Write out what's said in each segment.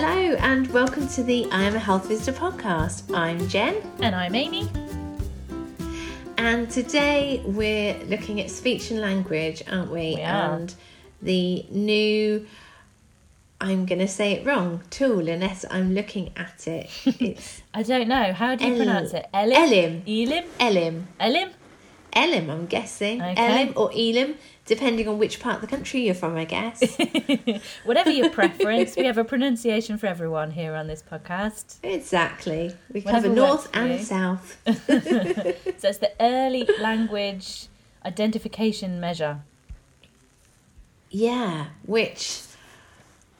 Hello and welcome to the I Am a Health Visitor podcast. I'm Jen And I'm Amy. and today we're looking at speech and language, aren't we? We are. And the new I'm going to say it wrong tool unless I'm looking at it. It's I don't know. How do you El- pronounce it? Elim? Elim. Elim? Elim. Elim? Elim, I'm guessing. Okay. Elim or Elim, depending on which part of the country you're from, I guess. Whatever your preference, we have a pronunciation for everyone here on this podcast. exactly. We Whatever cover north and south. So it's the early language identification measure. Yeah, which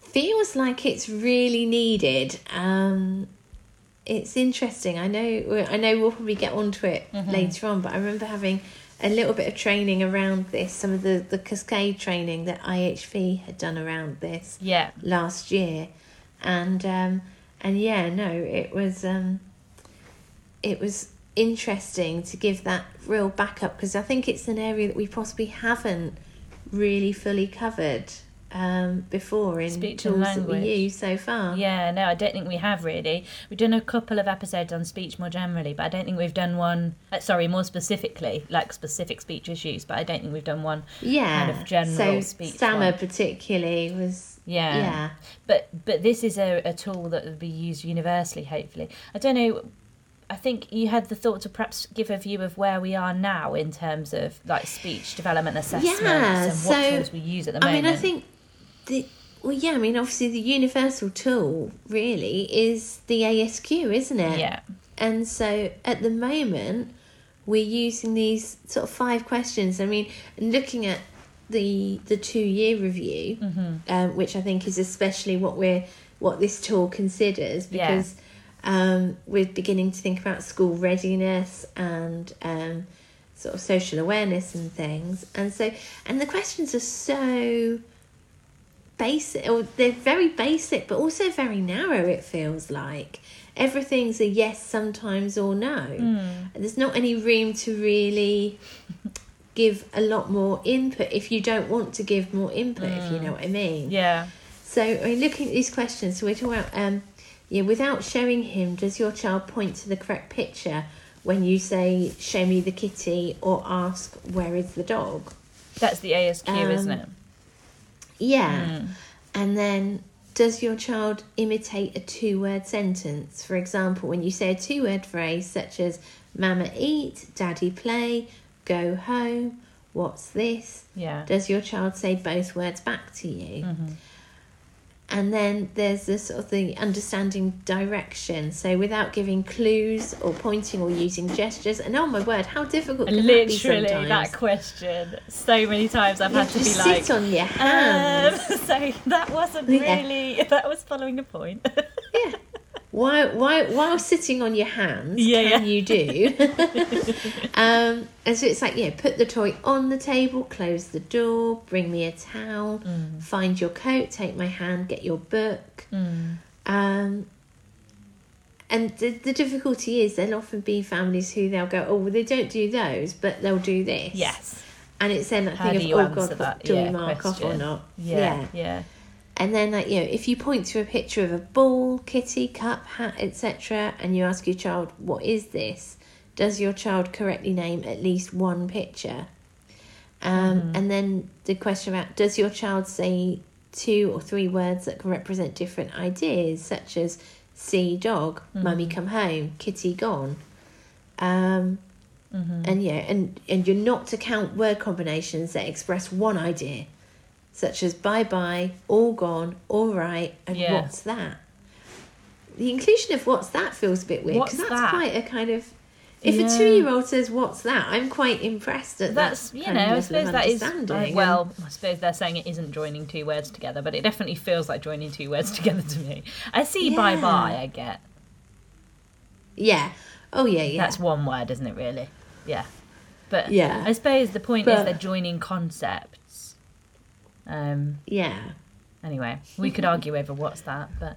feels like it's really needed. Um, it's interesting. I know. I know we'll probably get onto it Mm-hmm. later on, but I remember having a little bit of training around this. Some of the the cascade training that IHV had done around this Yeah. last year, and um, and yeah, no, it was um, it was interesting to give that real backup because I think it's an area that we possibly haven't really fully covered um, before in Speech and tools that we use so far. Yeah, no, I don't think we have really. We've done a couple of episodes on speech more generally, but I don't think we've done one. Uh, sorry, more specifically, like specific speech issues, but I don't think we've done one. yeah. kind of general so speech stammer one. particularly was Yeah. yeah But but this is a, a tool that would be used universally, hopefully. I don't know. I think you had the thought to perhaps give a view of where we are now in terms of like speech development assessments Yeah, and what so, tools we use at the moment. I mean, I think the well, yeah. I mean, obviously, the universal tool really is the ASQ, isn't it? yeah, And so at the moment, we're using these sort of five questions. I mean, looking at the the two year review, Mm-hmm. um, which I think is especially what we're what this tool considers Yeah. because um, we're beginning to think about school readiness and um, sort of social awareness and things. And so, and the questions are so basic, or they're very basic, but also very narrow. It feels like everything's a yes, sometimes, or no. Mm. There's not any room to really give a lot more input if you don't want to give more input. If you know what I mean. yeah, So, I mean, looking at these questions, so we're talking about, um, yeah, without showing him, does your child point to the correct picture when you say, show me the kitty, or ask, where is the dog? that's the ASQ, Um, isn't it? Yeah. Mm. And then, does your child imitate a two word sentence? For example, when you say a two word phrase such as, Mama eat, Daddy play, go home, what's this? Yeah, Does your child say both words back to you? Mm-hmm. And then there's the sort of the understanding direction. So without giving clues or pointing or using gestures. And oh my word, how difficult can that be literally sometimes? that question. So many times I've You had to be like, sit on your hands. um, so that wasn't Yeah. really that was following the point. yeah. While, while, while sitting on your hands, Yeah, can yeah. you do? um, and so it's like, yeah, put the toy on the table, close the door, bring me a towel, Mm. find your coat, take my hand, get your book. Mm. Um, and the, the difficulty is there'll often be families who they'll go, oh, well, they don't do those, but they'll do this. yes. And it's then that How thing of, oh, God, that? do Yeah, we mark off or question. not? Yeah. Yeah. And then, like, you know, if you point to a picture of a ball, kitty, cup, hat, etc., and you ask your child, what is this? Does your child correctly name at least one picture? Um, Mm-hmm. And then the question about does your child say two or three words that can represent different ideas, such as see dog, mummy Mm-hmm. come home, kitty gone. Um, Mm-hmm. And yeah, and, and you're not to count word combinations that express one idea, such as bye bye, all gone, all right, and Yeah. what's that? The inclusion of what's that feels a bit weird because that's that? quite a kind of. If Yeah. a two year old says what's that, I'm quite impressed at That's that. you know, I suppose that is uh, well. I suppose they're saying it isn't joining two words together, but it definitely feels like joining two words together to me. I see bye Yeah. bye. I get yeah. Oh yeah, yeah. that's one word, isn't it? Really? Yeah. But Yeah. I suppose the point is But- they're joining concepts. Um. yeah. Anyway, we could argue over what's that, but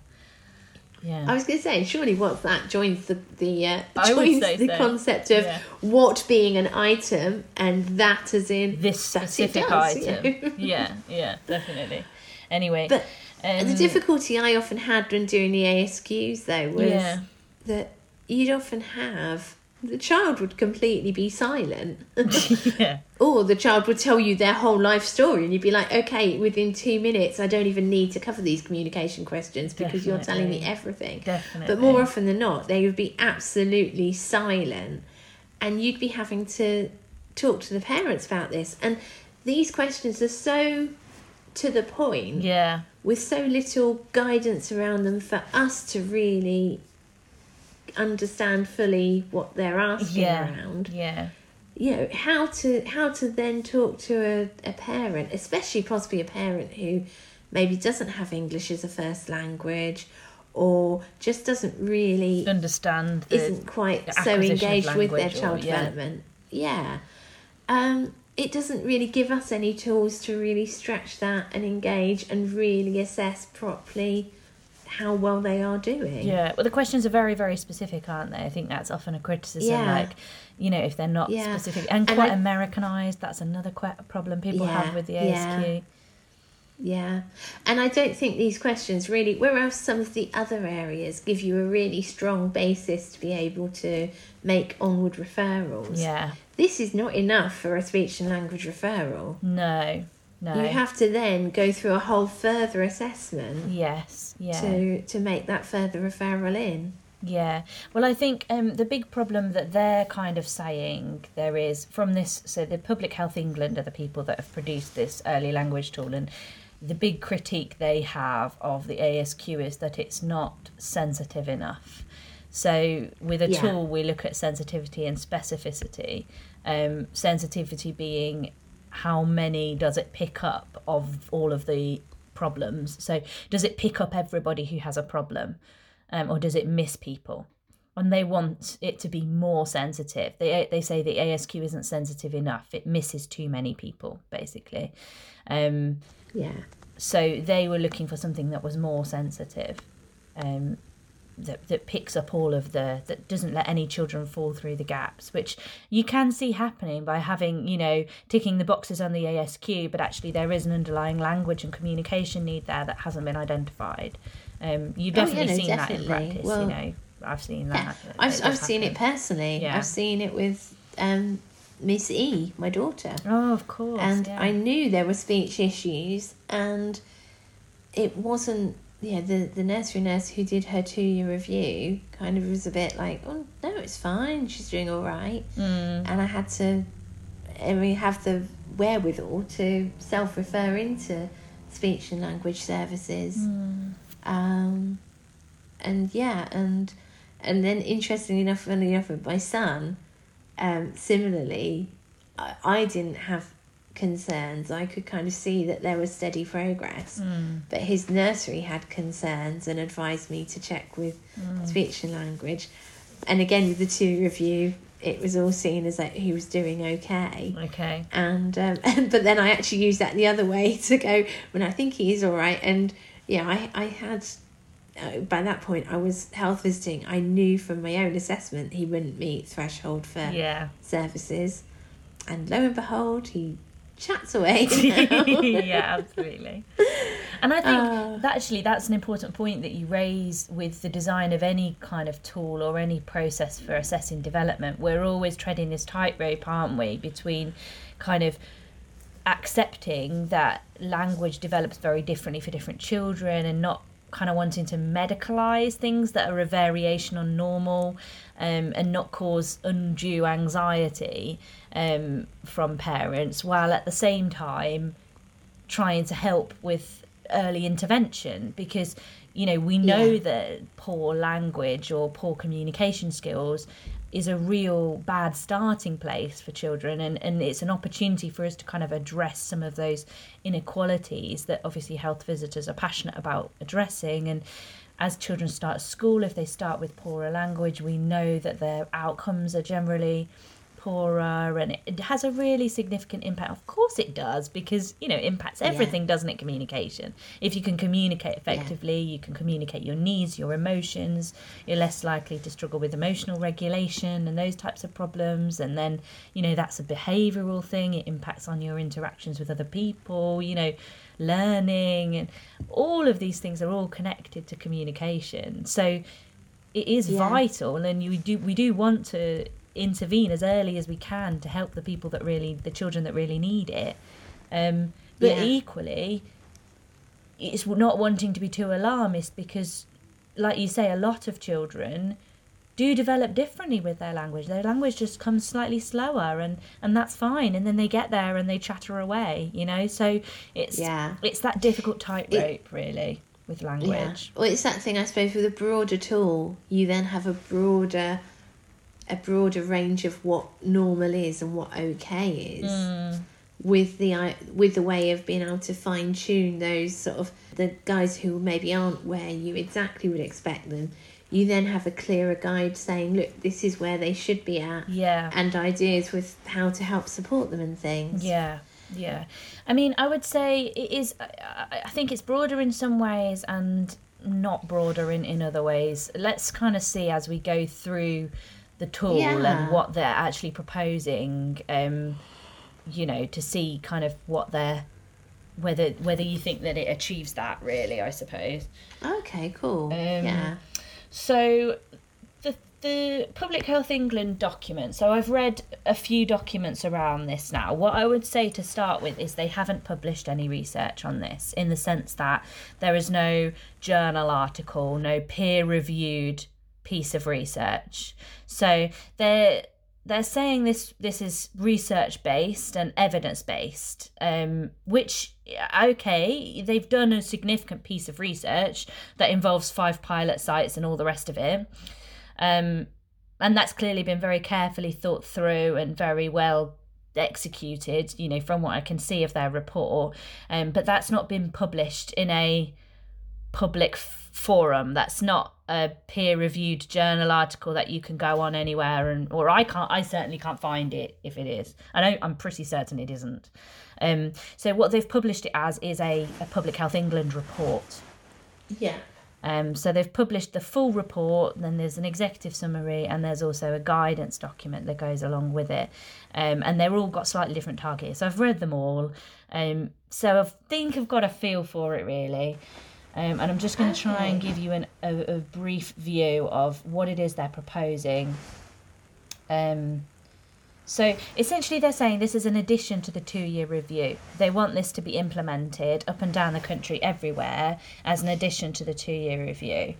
Yeah. I was going to say, surely what's that joins the the uh, joins the so. concept of Yeah. what being an item and that as in this specific does, you item. know. yeah, yeah, definitely. Anyway, But um, the difficulty I often had when doing the ASQs though was Yeah. that you'd often have the child would completely be silent. yeah, or the child would tell you their whole life story and you'd be like okay within two minutes i don't even need to cover these communication questions because you're telling me everything. Definitely. but more often than not they would be absolutely silent and you'd be having to talk to the parents about this. And these questions are so to the point yeah, with so little guidance around them for us to really understand fully what they're asking yeah, around yeah, Yeah. you know how to how to then talk to a, a parent especially possibly a parent who maybe doesn't have english as a first language or just doesn't really understand isn't quite so engaged with their language or- child yeah. development yeah um it doesn't really give us any tools to really stretch that and engage and really assess properly how well they are doing Yeah, well, the questions are very, very specific, aren't they? I think that's often a criticism. Yeah. Like, you know, if they're not Yeah. specific and And quite I- Americanized, that's another problem people Yeah, have with the. ASQ. Yeah, and I don't think these questions really, Where whereas some of the other areas give you a really strong basis to be able to make onward referrals. Yeah, This is not enough for a speech and language referral. no, no. You have to then go through a whole further assessment yes, yeah. to to make that further referral in. Yeah. Well, I think um, the big problem that they're kind of saying there is from this, so the Public Health England are the people that have produced this early language tool, and the big critique they have of the ASQ is that it's not sensitive enough. So, with a Yeah. tool, we look at sensitivity and specificity. Um, sensitivity being how many does it pick up of all of the problems? So, does it pick up everybody who has a problem? um, or does it miss people? And they want it to be more sensitive. They they say the ASQ isn't sensitive enough. It misses too many people, basically. Um, Yeah. so they were looking for something that was more sensitive, um, that that picks up all of the that doesn't let any children fall through the gaps, which you can see happening by having you know ticking the boxes on the ASQ, but actually there is an underlying language and communication need there that hasn't been identified. Um, you've Oh, yeah, definitely no, seen that in practice. Well, you know, I've seen that. Yeah. I've, I've seen it personally. Yeah. I've seen it with um, Miss E, my daughter. Oh, of course. and. I knew there were speech issues, and it wasn't. Yeah, the the nursery nurse who did her two year review kind of was a bit like, oh no, it's fine, she's doing all right, Mm, and I had to, and we have the wherewithal to self refer into speech and language services, mm, um, and yeah, and and then interestingly enough, funnily enough, with my son, um, similarly, I, I didn't have concerns. I could kind of see that there was steady progress, mm, but his nursery had concerns and advised me to check with mm. speech and language. And again, with the two review, it was all seen as that he was doing okay. Okay. And um, but then I actually used that the other way to go when I think he is all right. And yeah, I I had uh, by that point I was health visiting. I knew from my own assessment he wouldn't meet threshold for Yeah. services, and lo and behold, he chats away. yeah, absolutely. And I think Ah. that actually that's an important point that you raise with the design of any kind of tool or any process for assessing development. We're always treading this tightrope, aren't we, between kind of accepting that language develops very differently for different children and not kind of wanting to medicalize things that are a variation on normal um, and not cause undue anxiety um, from parents while at the same time trying to help with early intervention because you know we know Yeah. that poor language or poor communication skills is a real bad starting place for children and, and it's an opportunity for us to kind of address some of those inequalities that obviously health visitors are passionate about addressing and as children start school if they start with poorer language we know that their outcomes are generally poorer and it has a really significant impact of course it does because you know it impacts everything yeah. doesn't it communication if you can communicate effectively yeah. you can communicate your needs your emotions you're less likely to struggle with emotional regulation and those types of problems and then you know that's a behavioral thing it impacts on your interactions with other people you know learning and all of these things are all connected to communication so it is yeah. vital and you do we do want to intervene as early as we can to help the people that really the children that really need it. Um, but yeah. equally it's not wanting to be too alarmist because like you say a lot of children do develop differently with their language. Their language just comes slightly slower and and that's fine. And then they get there and they chatter away you know? So it's yeah. it's that difficult tightrope really with language. Yeah. well it's that thing i suppose with a broader tool you then have a broader a broader range of what normal is and what okay is mm. with the with the way of being able to fine tune those sort of the guys who maybe aren't where you exactly would expect them. You then have a clearer guide saying look this is where they should be at. Yeah. And ideas with how to help support them and things. Yeah yeah. I mean i would say it is i think it's broader in some ways and not broader in in other ways. Let's kind of see as we go through the tool yeah. and what they're actually proposing um you know to see kind of what they're whether whether you think that it achieves that really i suppose. Okay cool. Um, yeah. so the the public health england document so i've read a few documents around this now. What i would say to start with is they haven't published any research on this in the sense that there is no journal article no peer reviewed piece of research. So they're they're saying this this is research based and evidence based, um, which okay, they've done a significant piece of research that involves five pilot sites and all the rest of it. Um, and that's clearly been very carefully thought through and very well executed, you know, from what I can see of their report. Um, but that's not been published in a public forum. That's not a peer reviewed journal article that you can go on anywhere and or I can't I certainly can't find it if it is. I know I'm pretty certain it isn't. Um so what they've published it as is a, a Public Health England report. Yeah. Um, so they've published the full report, then there's an executive summary, and there's also a guidance document that goes along with it. Um, and they're all got slightly different targets. So I've read them all. Um, so I think I've got a feel for it really. Um, and I'm just going to try and give you an, a, a, brief view of what it is they're proposing. Um, so essentially, they're saying this is an addition to the two year review. They want this to be implemented up and down the country everywhere as an addition to the two year review.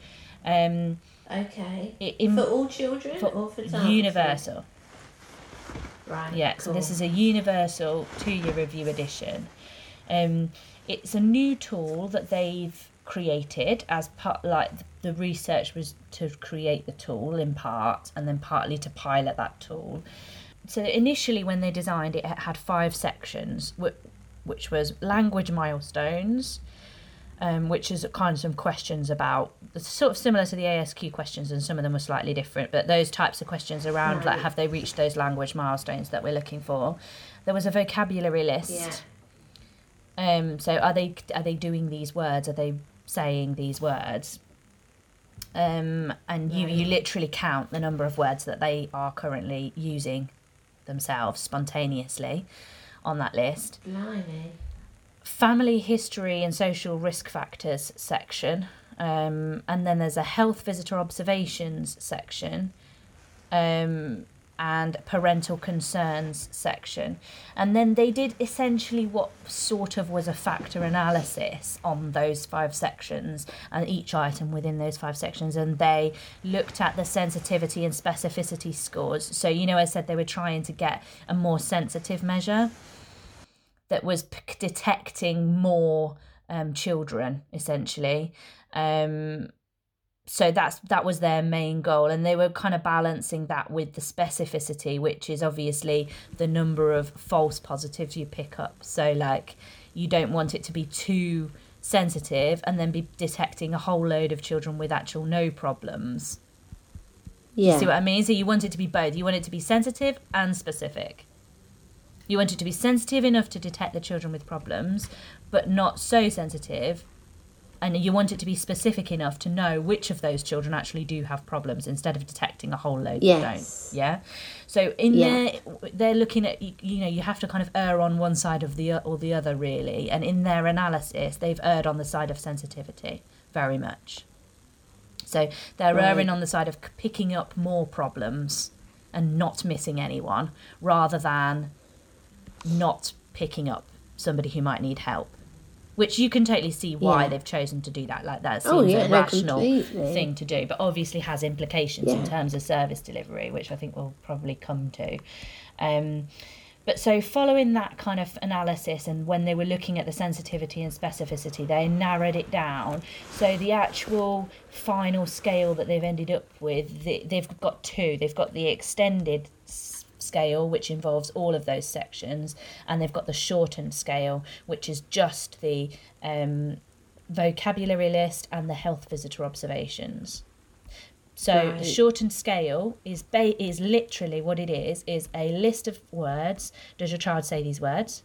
Um, okay. In, for all children for or for Universal. Right. Yeah, cool. so this is a universal two year review edition. Um, it's a new tool that they've created as part like the research was to create the tool in part and then partly to pilot that tool so initially when they designed it it had five sections which was language milestones um, which is kind of some questions about sort of similar to the ASQ questions, and some of them were slightly different. But those types of questions around right. like have they reached those language milestones that we're looking for? There was a vocabulary list. Yeah. Um, so are they are they doing these words? Are they saying these words. Um, and you, you literally count the number of words that they are currently using themselves spontaneously on that list. Blimey. Family history and social risk factors section. Um, and then there's a health visitor observations section. Um, and parental concerns section. And then they did essentially what sort of was a factor analysis on those five sections and each item within those five sections. And they looked at the sensitivity and specificity scores. So, you know, I said they were trying to get a more sensitive measure that was p- detecting more um, children, essentially. Um, so that's that was their main goal and they were kind of balancing that with the specificity which is obviously the number of false positives you pick up so like you don't want it to be too sensitive and then be detecting a whole load of children with actual no problems Yeah. See what I mean? So you want it to be both. You want it to be sensitive and specific. You want it to be sensitive enough to detect the children with problems, but not so sensitive. And you want it to be specific enough to know which of those children actually do have problems instead of detecting a whole load Yes. that don't. Yeah. So in Yeah. there, they're looking at you know you have to kind of err on one side of the or the other really. And in their analysis, they've erred on the side of sensitivity very much. So they're Right. erring on the side of picking up more problems and not missing anyone rather than not picking up somebody who might need help. Which you can totally see why Yeah. they've chosen to do that. Like that seems Oh, yeah, a rational completely. thing to do, but obviously has implications in terms of service delivery, which I think we'll probably come to. Um, but so, following that kind of analysis, and when they were looking at the sensitivity and specificity, they narrowed it down. So, the actual final scale that they've ended up with, they, they've got two. They've got the extended scale, which involves all of those sections, and they've got the shortened scale, which is just the um, vocabulary list and the health visitor observations. So the shortened scale is ba- is literally what it is is a list of words. Does your child say these words?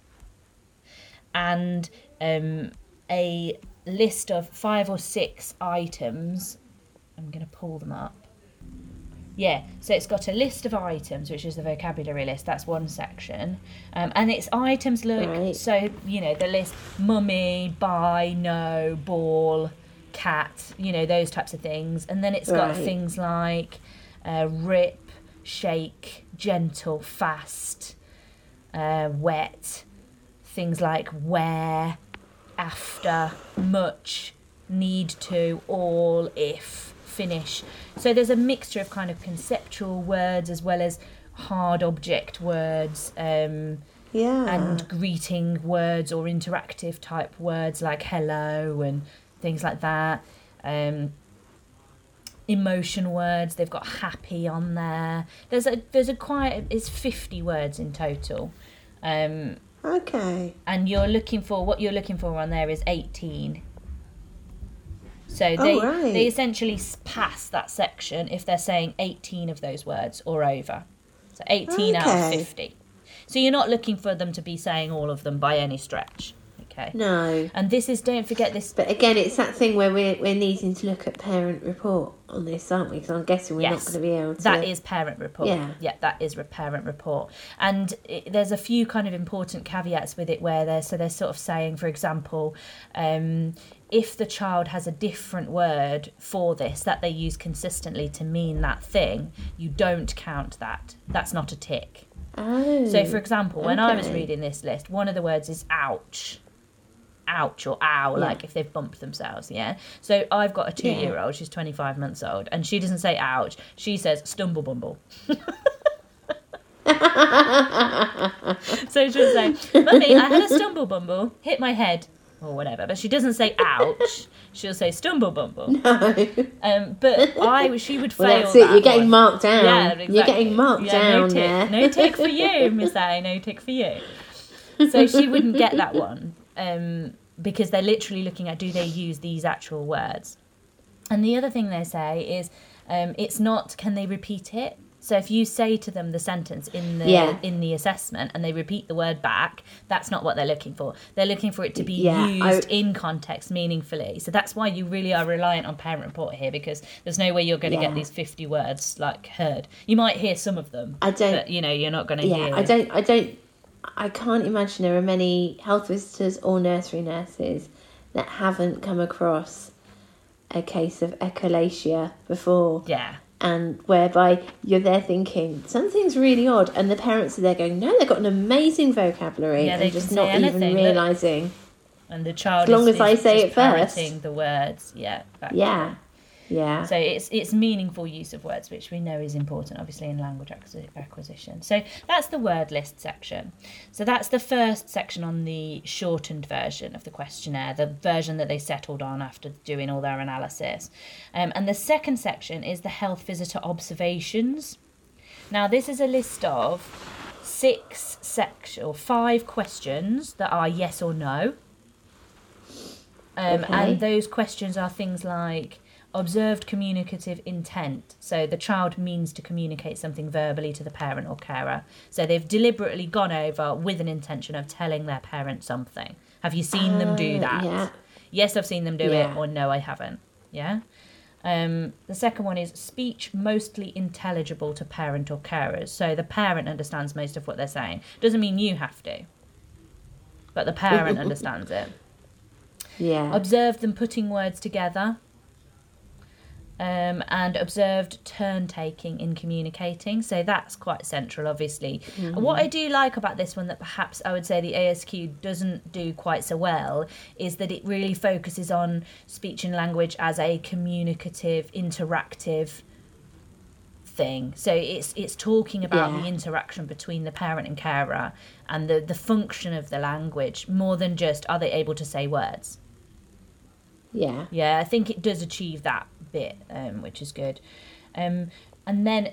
And um, a list of five or six items. I'm going to pull them up. Yeah, so it's got a list of items, which is the vocabulary list. That's one section, um, and it's items like Right. so you know the list: mummy, buy, no, ball, cat. You know those types of things, and then it's got Right. things like uh, rip, shake, gentle, fast, uh, wet. Things like where, after, much, need to, all, if, finish. So there's a mixture of kind of conceptual words as well as hard object words um, Yeah. and greeting words or interactive type words like hello and things like that. Um, emotion words they've got happy on there there's a there's a quite it's 50 words in total um okay. and you're looking for what you're looking for on there is 18 so Oh, they right. they essentially pass that section if they're saying 18 of those words or over so 18 out of 50 so you're not looking for them to be saying all of them by any stretch okay No. and this is don't forget this But again, it's that thing where we're, we're needing to look at parent report on this, aren't we? Because I'm guessing we're Yes. not going to be able to. That is parent report. Yeah. Yeah, that is parent report. And it, there's a few kind of important caveats with it where they're so they're sort of saying, for example, um, if the child has a different word for this that they use consistently to mean that thing, you don't count that. That's not a tick. Oh. So, for oh, example, when I was reading this list, one of the words is ouch. Ouch or ow, like if they've bumped themselves, yeah. So I've got a two Yeah. year old, she's 25 months old, and she doesn't say ouch, she says stumble bumble. so she'll say, Mummy, I had a stumble bumble, hit my head, or whatever. But she doesn't say ouch, she'll say stumble bumble. No. Um, but I, she would fail. well, that's it. that You're getting one. marked down. Yeah, exactly. You're getting marked Yeah, down no tick, there. No tick for you, Miss A. No tick for you. So she wouldn't get that one um, because they're literally looking at do they use these actual words. And the other thing they say is um, it's not can they repeat it. So if you say to them the sentence in the Yeah. in the assessment and they repeat the word back, that's not what they're looking for. They're looking for it to be Yeah, used I- in context meaningfully. So that's why you really are reliant on parent report here because there's no way you're going to Yeah. get these 50 words like heard. You might hear some of them, I don't. but you know you're not going to yeah, hear. I don't. I don't. I can't imagine there are many health visitors or nursery nurses that haven't come across a case of echolalia before. Yeah, and whereby you're there thinking something's really odd, and the parents are there going, "No, they've got an amazing vocabulary," Yeah, and just not even anything, look. realizing. and the child As long is, as I say just it first. the words. Yeah, Yeah. Yeah, So it's it's meaningful use of words, which we know is important, obviously, in language acquisition. So that's the word list section. So that's the first section on the shortened version of the questionnaire, the version that they settled on after doing all their analysis. Um, and the second section is the health visitor observations. Now this is a list of six section or five questions that are yes or no. Um, Okay. And those questions are things like observed communicative intent. So the child means to communicate something verbally to the parent or carer. So they've deliberately gone over with an intention of telling their parent something. Have you seen them do Uh, that? yeah. Yes, I've seen them do Yeah. it, or no, I haven't. Yeah. Um, the second one is speech mostly intelligible to parent or carers. So the parent understands most of what they're saying. Doesn't mean you have to, but the parent understands it. Yeah. Observed them putting words together. Um, and observed turn taking in communicating. So that's quite central, obviously. And What I do like about this one that perhaps I would say the ASQ doesn't do quite so well is that it really focuses on speech and language as a communicative, interactive thing. So it's it's talking about Yeah. the interaction between the parent and carer and the, the function of the language more than just are they able to say words. Yeah. Yeah, I think it does achieve that bit, um, which is good. Um, and then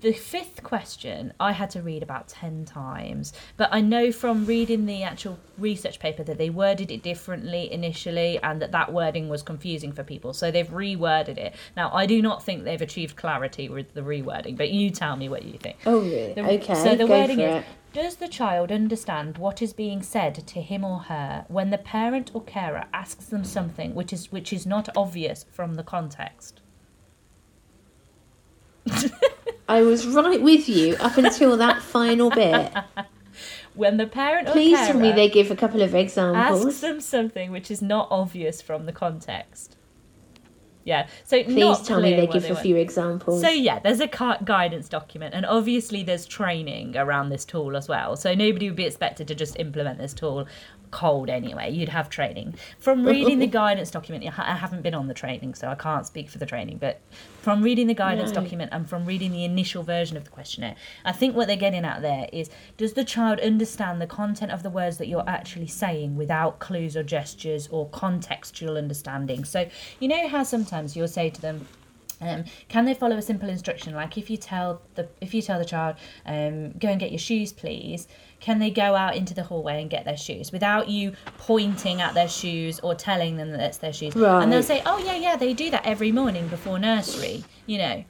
the fifth question I had to read about 10 times, but I know from reading the actual research paper that they worded it differently initially and that that wording was confusing for people. So they've reworded it. Now, I do not think they've achieved clarity with the rewording, but you tell me what you think. Oh, really? The- okay. So the go wording is it. Does the child understand what is being said to him or her when the parent or carer asks them something which is which is not obvious from the context? I was right with you up until that final bit. When the parent or Please carer tell me they give a couple of examples. asks them something which is not obvious from the context. Yeah. So Please tell me they give they a few examples. So yeah, there's a guidance document, and obviously there's training around this tool as well. So nobody would be expected to just implement this tool cold anyway. You'd have training. From reading the guidance document, I haven't been on the training, so I can't speak for the training. But from reading the guidance No. document and from reading the initial version of the questionnaire, I think what they're getting at there is: does the child understand the content of the words that you're actually saying without clues or gestures or contextual understanding? So you know how sometimes you'll say to them. Um, can they follow a simple instruction? Like if you tell the if you tell the child um, go and get your shoes please can they go out into the hallway and get their shoes without you pointing at their shoes or telling them that it's their shoes? Right. and they'll say oh yeah yeah they do that every morning before nursery you know?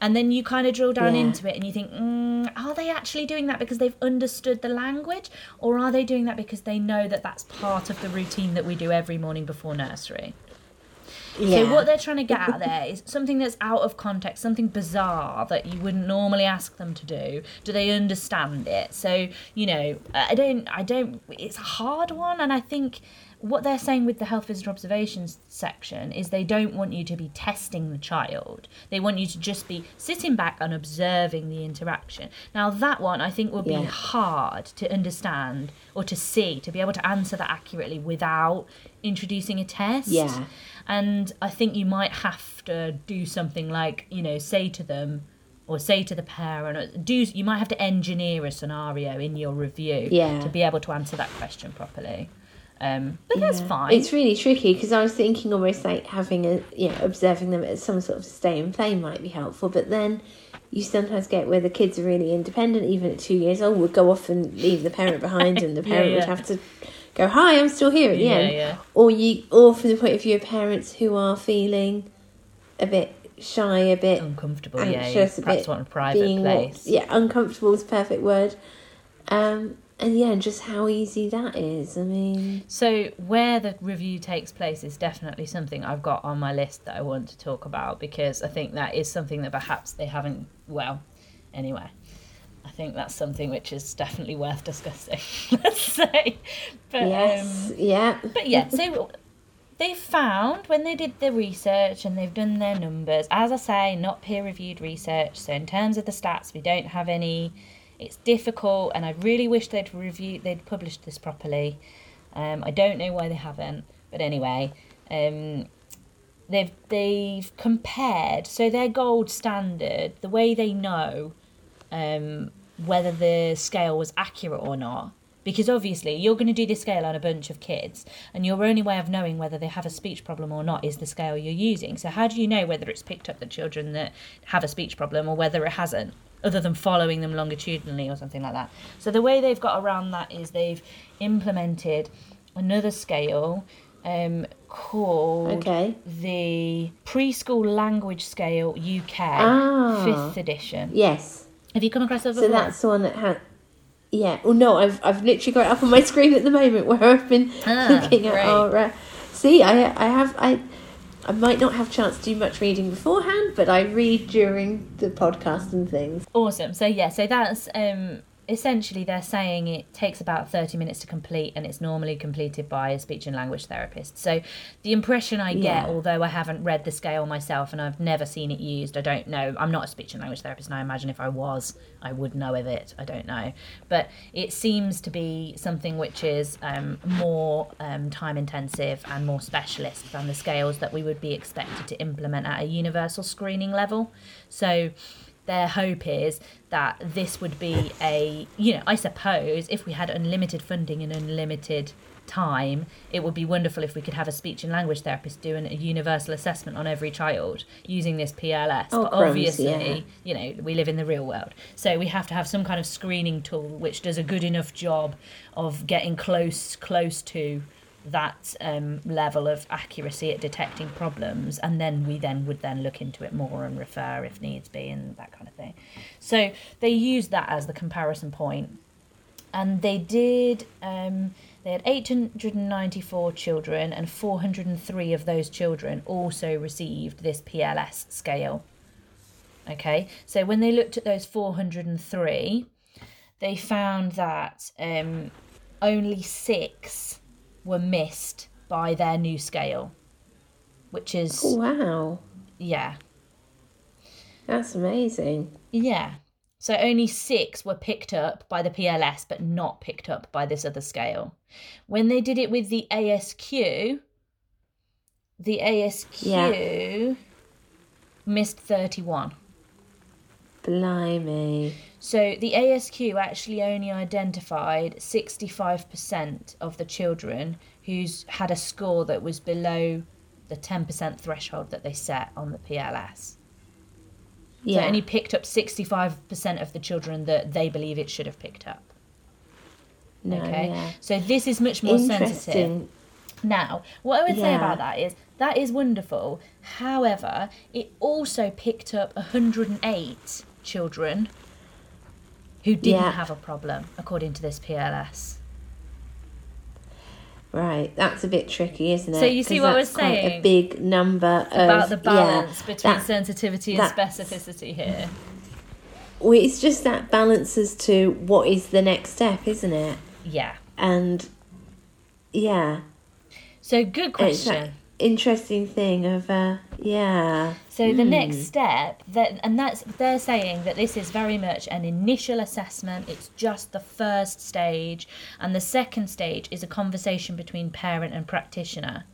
And then you kind of drill down Yeah. into it and you think mm, are they actually doing that because they've understood the language? Or are they doing that because they know that that's part of the routine that we do every morning before nursery yeah. so what they're trying to get out there is something that's out of context, something bizarre that you wouldn't normally ask them to do. Do they understand it? So you know, I don't, I don't. It's a hard one, and I think what they're saying with the health visitor observations section is they don't want you to be testing the child. They want you to just be sitting back and observing the interaction. Now that one I think will be Yeah. hard to understand or to see to be able to answer that accurately without introducing a test. Yeah. And I think you might have to do something like, you know, say to them or say to the parent, or do you might have to engineer a scenario in your review Yeah. to be able to answer that question properly. Um, but that's fine. It's really tricky because I was thinking almost like having a, you know, observing them at some sort of stay and play might be helpful, but then you sometimes get where the kids are really independent, even at two years old, would go off and leave the parent behind, and the Yeah, parent would have to go, "Hi, I'm still here" at the Yeah, end. yeah. Or you, or from the point of view of parents who are feeling a bit shy, a bit uncomfortable, yeah. anxious, a perhaps bit want a private being place. yeah, uncomfortable is perfect word. Um, and yeah, and just how easy that is. I mean, So where the review takes place is definitely something I've got on my list that I want to talk about because I think that is something that perhaps they haven't well anyway. I think that's something which is definitely worth discussing. Let's say. But yes, um yeah, but yeah, so they found when they did the research and they've done their numbers, as I say, not peer reviewed research. So in terms of the stats, we don't have any. It's difficult, and I really wish they'd reviewed, they'd published this properly. Um, I don't know why they haven't, but anyway, um, they've they've compared. So their gold standard, the way they know um, whether the scale was accurate or not. Because obviously, you're going to do this scale on a bunch of kids, and your only way of knowing whether they have a speech problem or not is the scale you're using. So, how do you know whether it's picked up the children that have a speech problem or whether it hasn't, other than following them longitudinally or something like that? So, the way they've got around that is they've implemented another scale um, called Okay. the Preschool Language Scale UK Ah. fifth edition. Yes. Have you come across that So that's the one that had. Yeah. Well, no, I've I've literally got it up on my screen at the moment where I've been Ah, looking at great. our. Uh, see, I I have I. I might not have chance to do much reading beforehand, but I read during the podcast and things. Awesome. So yeah, so that's um essentially they're saying it takes about 30 minutes to complete and it's normally completed by a speech and language therapist. So the impression I get, Yeah. although I haven't read the scale myself and I've never seen it used, I don't know. I'm not a speech and language therapist and I imagine if I was, I would know of it. I don't know. But it seems to be something which is um, more um, time intensive and more specialist than the scales that we would be expected to implement at a universal screening level. So their hope is that this would be a you know i suppose if we had unlimited funding and unlimited time it would be wonderful if we could have a speech and language therapist doing a universal assessment on every child using this pls Oh, but obviously yeah. you know we live in the real world so we have to have some kind of screening tool which does a good enough job of getting close close to that um, level of accuracy at detecting problems and then we then would then look into it more and refer if needs be and that kind of thing. So they used that as the comparison point. And they did um, they had 894 children and 403 of those children also received this pls scale. Okay so when they looked at those 403 they found that um, only six were missed by their new scale which is Oh, wow, yeah that's amazing. Yeah. So only six were picked up by the PLS, but not picked up by this other scale. When they did it with the ASQ, the ASQ missed 31. Blimey. So the ASQ actually only identified 65% of the children who's had a score that was below the 10% threshold that they set on the PLS. Yeah. So Yeah. it only picked up 65% of the children that they believe it should have picked up. no, Okay. yeah. So this is much more sensitive. Now, what I would say about that is that is wonderful. However, it also picked up 108 children who didn't Yeah. have a problem, according to this PLS. Right, that's a bit tricky, isn't it? So you see what I was saying A big number of, About the balance yeah, between that- sensitivity and specificity here. Well, it's just that balance as to what is the next step, isn't it? Yeah. And yeah, So good question. interesting thing of uh, yeah. So the Hmm. next step, that and that's they're saying that this is very much an initial assessment. It's just the first stage, and the second stage is a conversation between parent and practitioner,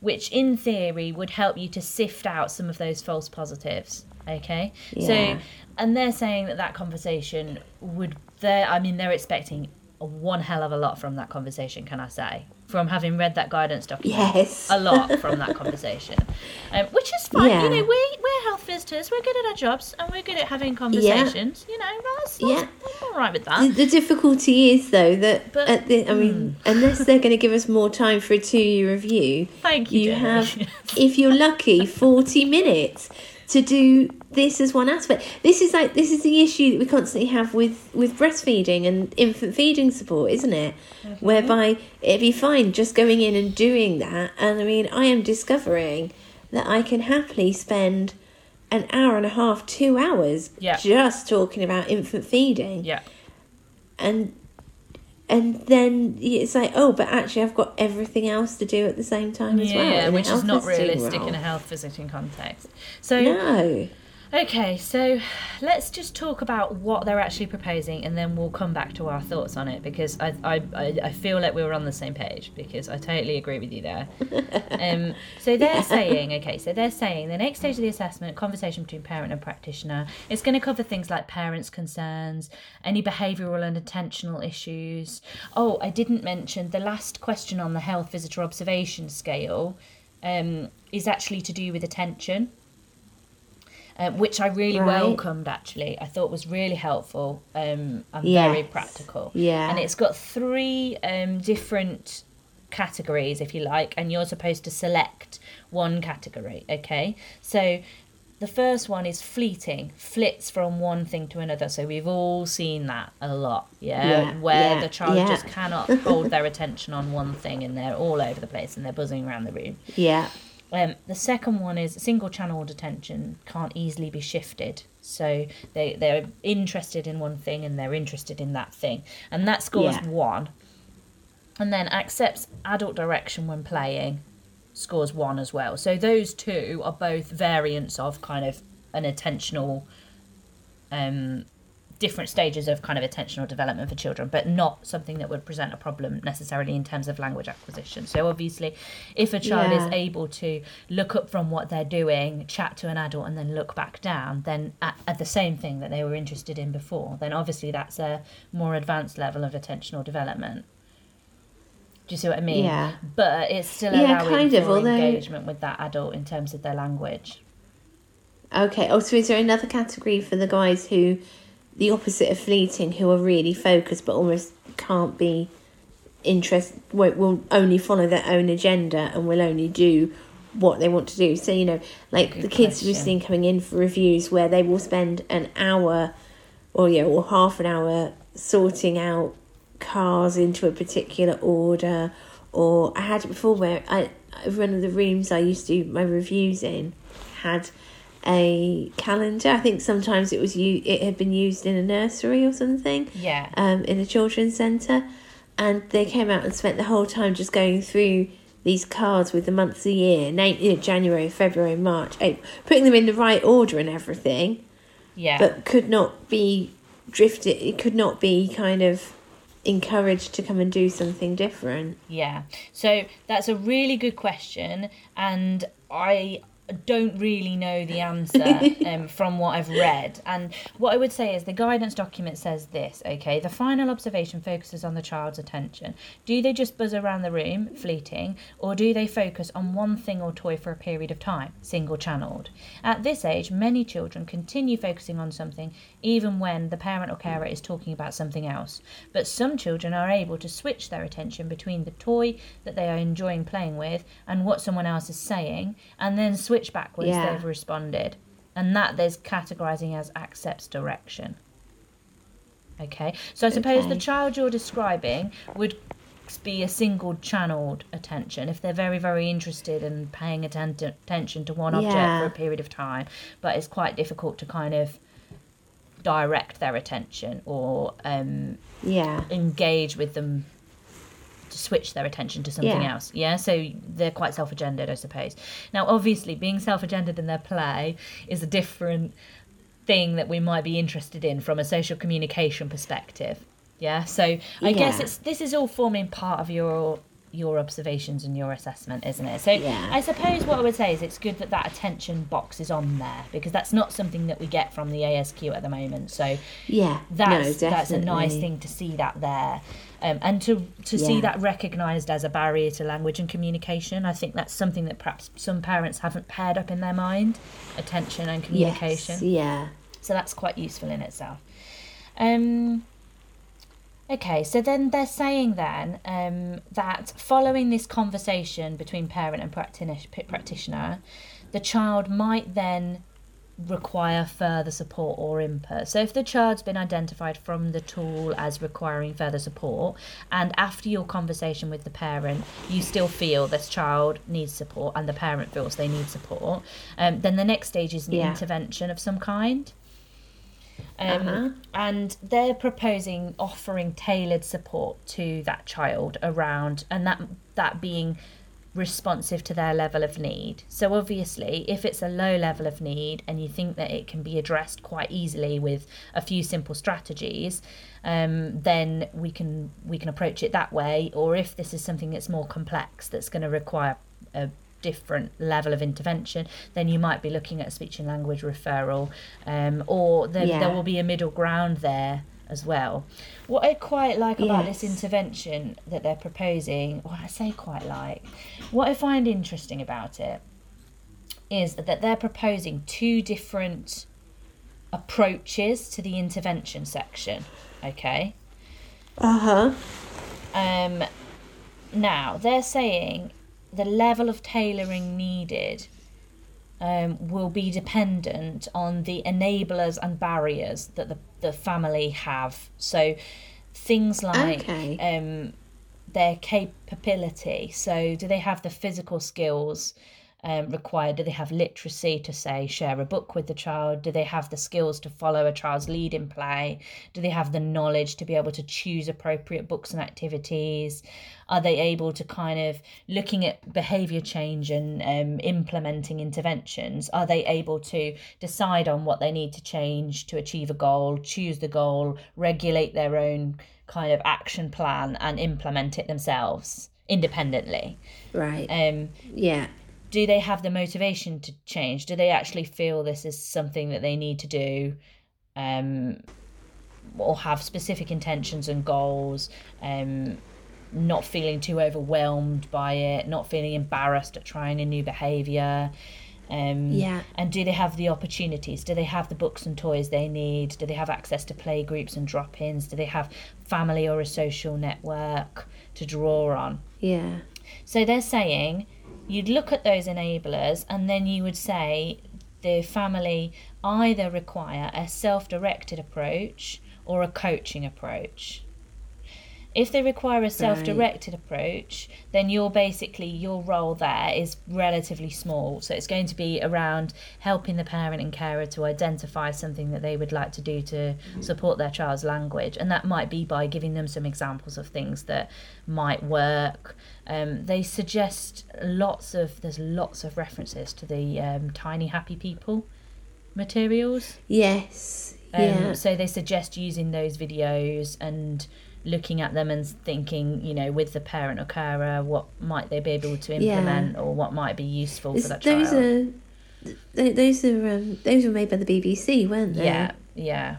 which in theory would help you to sift out some of those false positives. Okay, Yeah. so and they're saying that that conversation would they I mean they're expecting one hell of a lot from that conversation. Can I say from having read that guidance document? Yes. a lot from that conversation, um, which is fine. Yeah. You know, we we're health visitors. We're good at our jobs, and we're good at having conversations. You know, that's, that's, Yeah. I'm all right with that. the difficulty is though that But- at the, I mean, unless they're going to give us more time for a two-year review, Thank you. you have, if you're lucky, 40 minutes to do this is one aspect. This is like this is the issue that we constantly have with with breastfeeding and infant feeding support, isn't it? Mm-hmm. Whereby it'd be fine just going in and doing that. And I mean, I am discovering that I can happily spend an hour and a half, two hours Yeah. just talking about infant feeding yeah, and and then it's like oh but actually i've got everything else to do at the same time as yeah, well yeah, which is not realistic role. in a health visiting context. So no Okay, so let's just talk about what they're actually proposing, and then we'll come back to our thoughts on it because I I, I, feel like we were on the same page because I totally agree with you there. Um, so they're saying, okay, so they're saying the next stage of the assessment, conversation between parent and practitioner, is going to cover things like parents' concerns, any behavioural and attentional issues. Oh, I didn't mention the last question on the health visitor observation scale um, is actually to do with attention um, which I really Right. welcomed actually. I thought was really helpful um, and Yes. very practical. Yeah. And it's got three um, different categories, if you like, and you're supposed to select one category. Okay, so the first one is fleeting, flits from one thing to another. So we've all seen that a lot, yeah, Yeah, where yeah, the child yeah. just cannot hold their attention on one thing and they're all over the place and they're buzzing around the room. Yeah. Um, the second one is single channeled attention can't easily be shifted. So they, they're interested in one thing and they're interested in that thing. And that scores Yeah. one. And then accepts adult direction when playing scores one as well. So those two are both variants of kind of an attentional um different stages of kind of attentional development for children, but not something that would present a problem necessarily in terms of language acquisition. So obviously, if a child Yeah. is able to look up from what they're doing, chat to an adult, and then look back down, then at, at the same thing that they were interested in before, then obviously that's a more advanced level of attentional development. Do you see what I mean? Yeah. But it's still Yeah, allowing kind of, although- engagement with that adult in terms of their language. Okay. Oh, so is there another category for the guys who, the opposite of fleeting, who are really focused but almost can't be interest will only follow their own agenda and will only do what they want to do. So you know, like Good the kids we've seen coming in for reviews where they will spend an hour, or yeah, or half an hour sorting out cars into a particular order. Or I had it before where I one of the rooms I used to do my reviews in had a calendar. I think sometimes it was you. It had been used in a nursery or something Yeah. um, in a children's centre, and they came out and spent the whole time just going through these cards with the months of the year, name, you know, January, February, March, April, putting them in the right order and everything, Yeah. but could not be drifted. It could not be kind of encouraged to come and do something different. Yeah. So that's a really good question, and I don't really know the answer um, from what I've read. And what I would say is the guidance document says this okay, the final observation focuses on the child's attention. Do they just buzz around the room, fleeting, or do they focus on one thing or toy for a period of time, single channeled? At this age, many children continue focusing on something even when the parent or carer is talking about something else. But some children are able to switch their attention between the toy that they are enjoying playing with and what someone else is saying, and then switch back backwards, Yeah. they've responded. And that there's categorizing as accepts direction. Okay, so I suppose the child you're describing would be a single channeled attention if they're very very interested in paying atten- attention to one object Yeah. for a period of time but it's quite difficult to kind of direct their attention or um, Yeah, engage with them switch their attention to something Yeah. else. Yeah, so they're quite self agendered, I suppose. Now, obviously, being self agendered in their play is a different thing that we might be interested in from a social communication perspective. Yeah, so I guess it's this is all forming part of your your observations and your assessment, isn't it? So Yeah. I suppose what I would say is it's good that that attention box is on there because that's not something that we get from the ASQ at the moment. So yeah. that's no, that's a nice thing to see that there um, and to to see that recognized as a barrier to language and communication i think that's something that perhaps some parents haven't paired up in their mind attention and communication Yes, yeah. so that's quite useful in itself um okay so then they're saying then um, that following this conversation between parent and practitioner, practitioner the child might then require further support or input. So, if the child's been identified from the tool as requiring further support, and after your conversation with the parent, you still feel this child needs support and the parent feels they need support, um, then the next stage is an Yeah. intervention of some kind. Um, Uh-huh. And they're proposing offering tailored support to that child around, and that that being responsive to their level of need. So obviously, if it's a low level of need and you think that it can be addressed quite easily with a few simple strategies, um, then we can we can approach it that way. Or if this is something that's more complex, that's going to require a different level of intervention, then you might be looking at a speech and language referral, um, or there, there will be a middle ground there as well. What I quite like about this intervention that they're proposing, well, I say quite like, what I find interesting about it is that they're proposing two different approaches to the intervention section. Okay. Uh huh. Um, now they're saying the level of tailoring needed um, will be dependent on the enablers and barriers that the, the family have. So things like Okay. um, their capability. So, do they have the physical skills um, required? Do they have literacy to say share a book with the child? Do they have the skills to follow a child's lead in play? Do they have the knowledge to be able to choose appropriate books and activities? Are they able to kind of looking at behavior change and um, implementing interventions? Are they able to decide on what they need to change to achieve a goal, choose the goal, regulate their own kind of action plan and implement it themselves independently? Right. Um, yeah. Do they have the motivation to change? Do they actually feel this is something that they need to do? Um, or have specific intentions and goals, um, not feeling too overwhelmed by it, not feeling embarrassed at trying a new behaviour. Um, Yeah. And do they have the opportunities? Do they have the books and toys they need? Do they have access to play groups and drop ins? Do they have family or a social network to draw on? Yeah. So they're saying you'd look at those enablers and then you would say the family either require a self directed approach or a coaching approach. If they require a self directed approach, then you're basically, your role there is relatively small. So it's going to be around helping the parent and carer to identify something that they would like to do to support their child's language. And that might be by giving them some examples of things that might work. Um, they suggest lots of, there's lots of references to the um, Tiny Happy People materials. Yes. Um, yeah. So they suggest using those videos and looking at them and thinking, you know, with the parent or carer, what might they be able to Yeah. implement or what might be useful It's- for that those child. are those are um, those were made by the BBC, weren't they? yeah, yeah.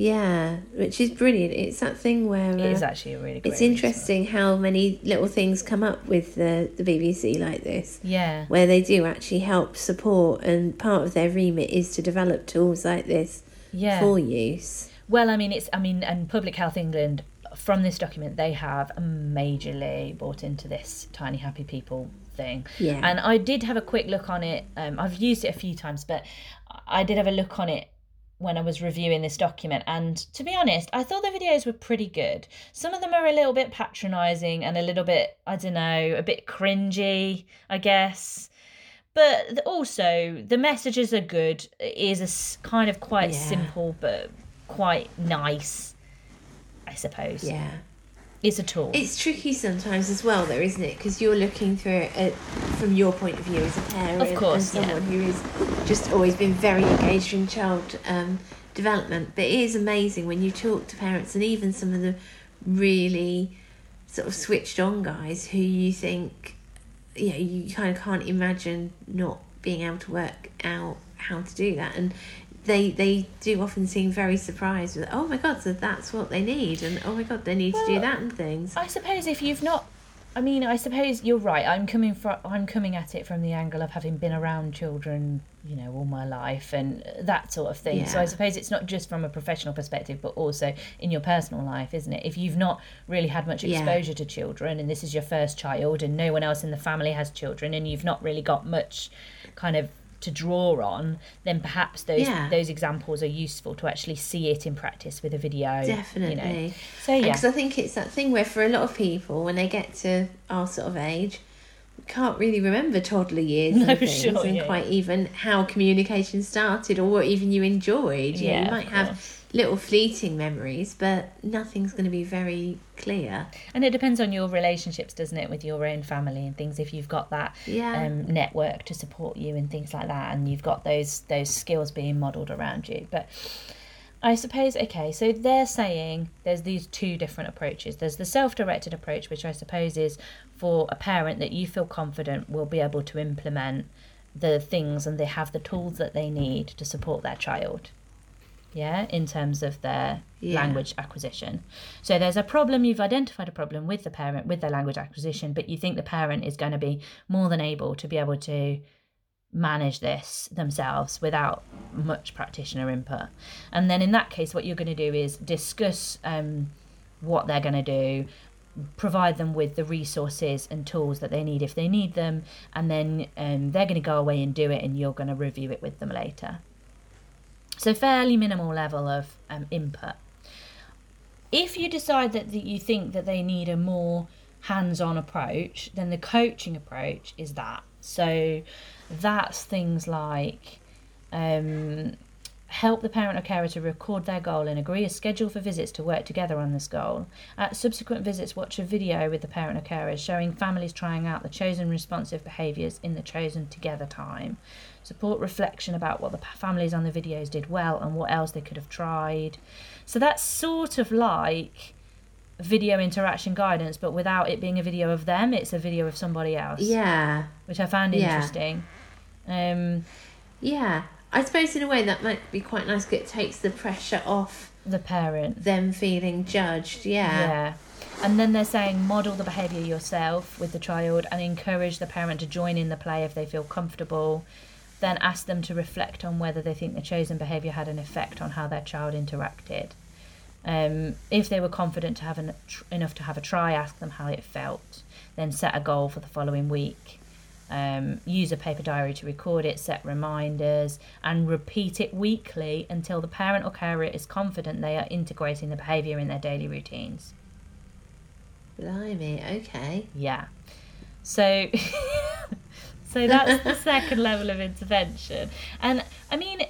Yeah, which is brilliant. It's that thing where It uh, is actually a really great it's interesting how many little things come up with the the BBC like this. Yeah. where they do actually help support and part of their remit is to develop tools like this Yeah. for use Well, I mean, it's, I mean, and Public Health England, from this document, they have majorly bought into this Tiny Happy People thing. Yeah. And I did have a quick look on it. Um, I've used it a few times, but I did have a look on it when I was reviewing this document. And to be honest, I thought the videos were pretty good. Some of them are a little bit patronising and a little bit, I don't know, a bit cringy, I guess. But also, the messages are good. It is a kind of quite Yeah. simple, but quite nice, I suppose. yeah It's a tool. it's tricky sometimes as well though isn't it because you're looking through it at, from your point of view as a parent Of course, and yeah. someone who has just always been very engaged in child um, development but it is amazing when you talk to parents and even some of the really sort of switched on guys who you think you know you kind of can't imagine not being able to work out how to do that and they they do often seem very surprised with oh my god so that's what they need and oh my god they need to do that and things I suppose if you've not, I mean, I suppose you're right. I'm coming from, I'm coming at it from the angle of having been around children, you know, all my life and that sort of thing. So I suppose it's not just from a professional perspective, but also in your personal life, isn't it? If you've not really had much Yeah. exposure to children, and this is your first child, and no one else in the family has children, and you've not really got much kind of to draw on, then perhaps those Yeah. those examples are useful to actually see it in practice with a video. Definitely. You know. So yeah. Because I think it's that thing where for a lot of people, when they get to our sort of age, can't really remember toddler years No, and things, sure, and yeah. quite even how communication started or what even you enjoyed. You, know, Yeah, you might have course. Little fleeting memories, but nothing's going to be very clear. And it depends on your relationships, doesn't it, with your own family and things. If you've got that Yeah. um, network to support you and things like that, and you've got those those skills being modelled around you. But I suppose okay, so they're saying there's these two different approaches. There's the self-directed approach, which I suppose is for a parent that you feel confident will be able to implement the things and they have the tools that they need to support their child. Yeah, in terms of their Yeah. language acquisition. So there's a problem, you've identified a problem with the parent, with their language acquisition, but you think the parent is going to be more than able to be able to manage this themselves without much practitioner input. And then in that case, what you're going to do is discuss um, what they're going to do, provide them with the resources and tools that they need if they need them, and then um, they're going to go away and do it, and you're going to review it with them later. So, fairly minimal level of um, input. If you decide that, that you think that they need a more hands on approach, then the coaching approach is that. So, that's things like um, help the parent or carer to record their goal and agree a schedule for visits to work together on this goal. At subsequent visits, watch a video with the parent or carer showing families trying out the chosen responsive behaviours in the chosen together time. Support reflection about what the families on the videos did well and what else they could have tried. So that's sort of like video interaction guidance, but without it being a video of them, it's a video of somebody else. Yeah. Which I found Yeah. interesting. Um, Yeah. I suppose in a way that might be quite nice because it takes the pressure off the parent. them feeling judged. Yeah. Yeah. And then they're saying model the behaviour yourself with the child and encourage the parent to join in the play if they feel comfortable. Then ask them to reflect on whether they think the chosen behaviour had an effect on how their child interacted. Um, if they were confident to have an, tr- enough to have a try, ask them how it felt. Then set a goal for the following week. Um, use a paper diary to record it, set reminders, and repeat it weekly until the parent or carer is confident they are integrating the behaviour in their daily routines. Blimey. Okay. Yeah. So so that's the second level of intervention. And I mean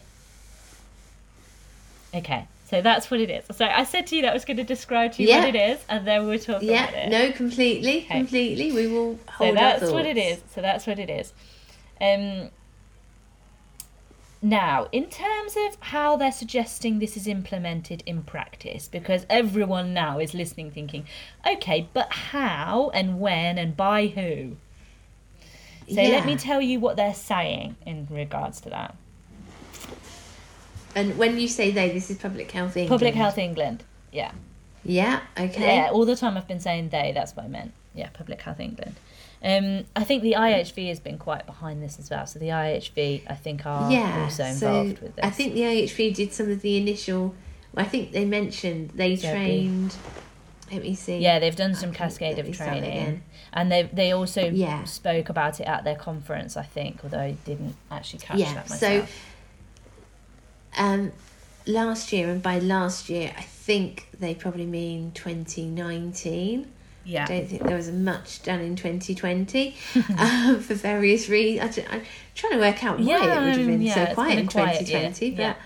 Okay, so that's what it is. So I said to you that I was going to describe to you what it is, and then we'll talk about it. Yeah. No, completely. Okay. Completely. We will hold. So that's what it is. So that's what it is. Um, now, in terms of how they're suggesting this is implemented in practice, because everyone now is listening thinking, okay, but how and when and by who? So let me tell you what they're saying in regards to that. And when you say they, this is Public Health England. Public Health England. Yeah. Yeah. Okay. Yeah, all the time I've been saying they, that's what I meant. Yeah, Public Health England. Um, I think the IHV has been quite behind this as well. So the IHV, I think, are yeah. also so involved with this. I think the IHV did some of the initial. I think they mentioned they trained. Let me see. Yeah, they've done some Okay, cascade of training, and they they also Yeah. spoke about it at their conference. I think, although I didn't actually catch Yeah, that so- Um, last year, and by last year, I think they probably mean 2019. yeah, I don't think there was much done in 2020 um, for various reasons. I, am trying to work out why Yeah, it would have been yeah, so quiet in quiet year, 2020. yeah. But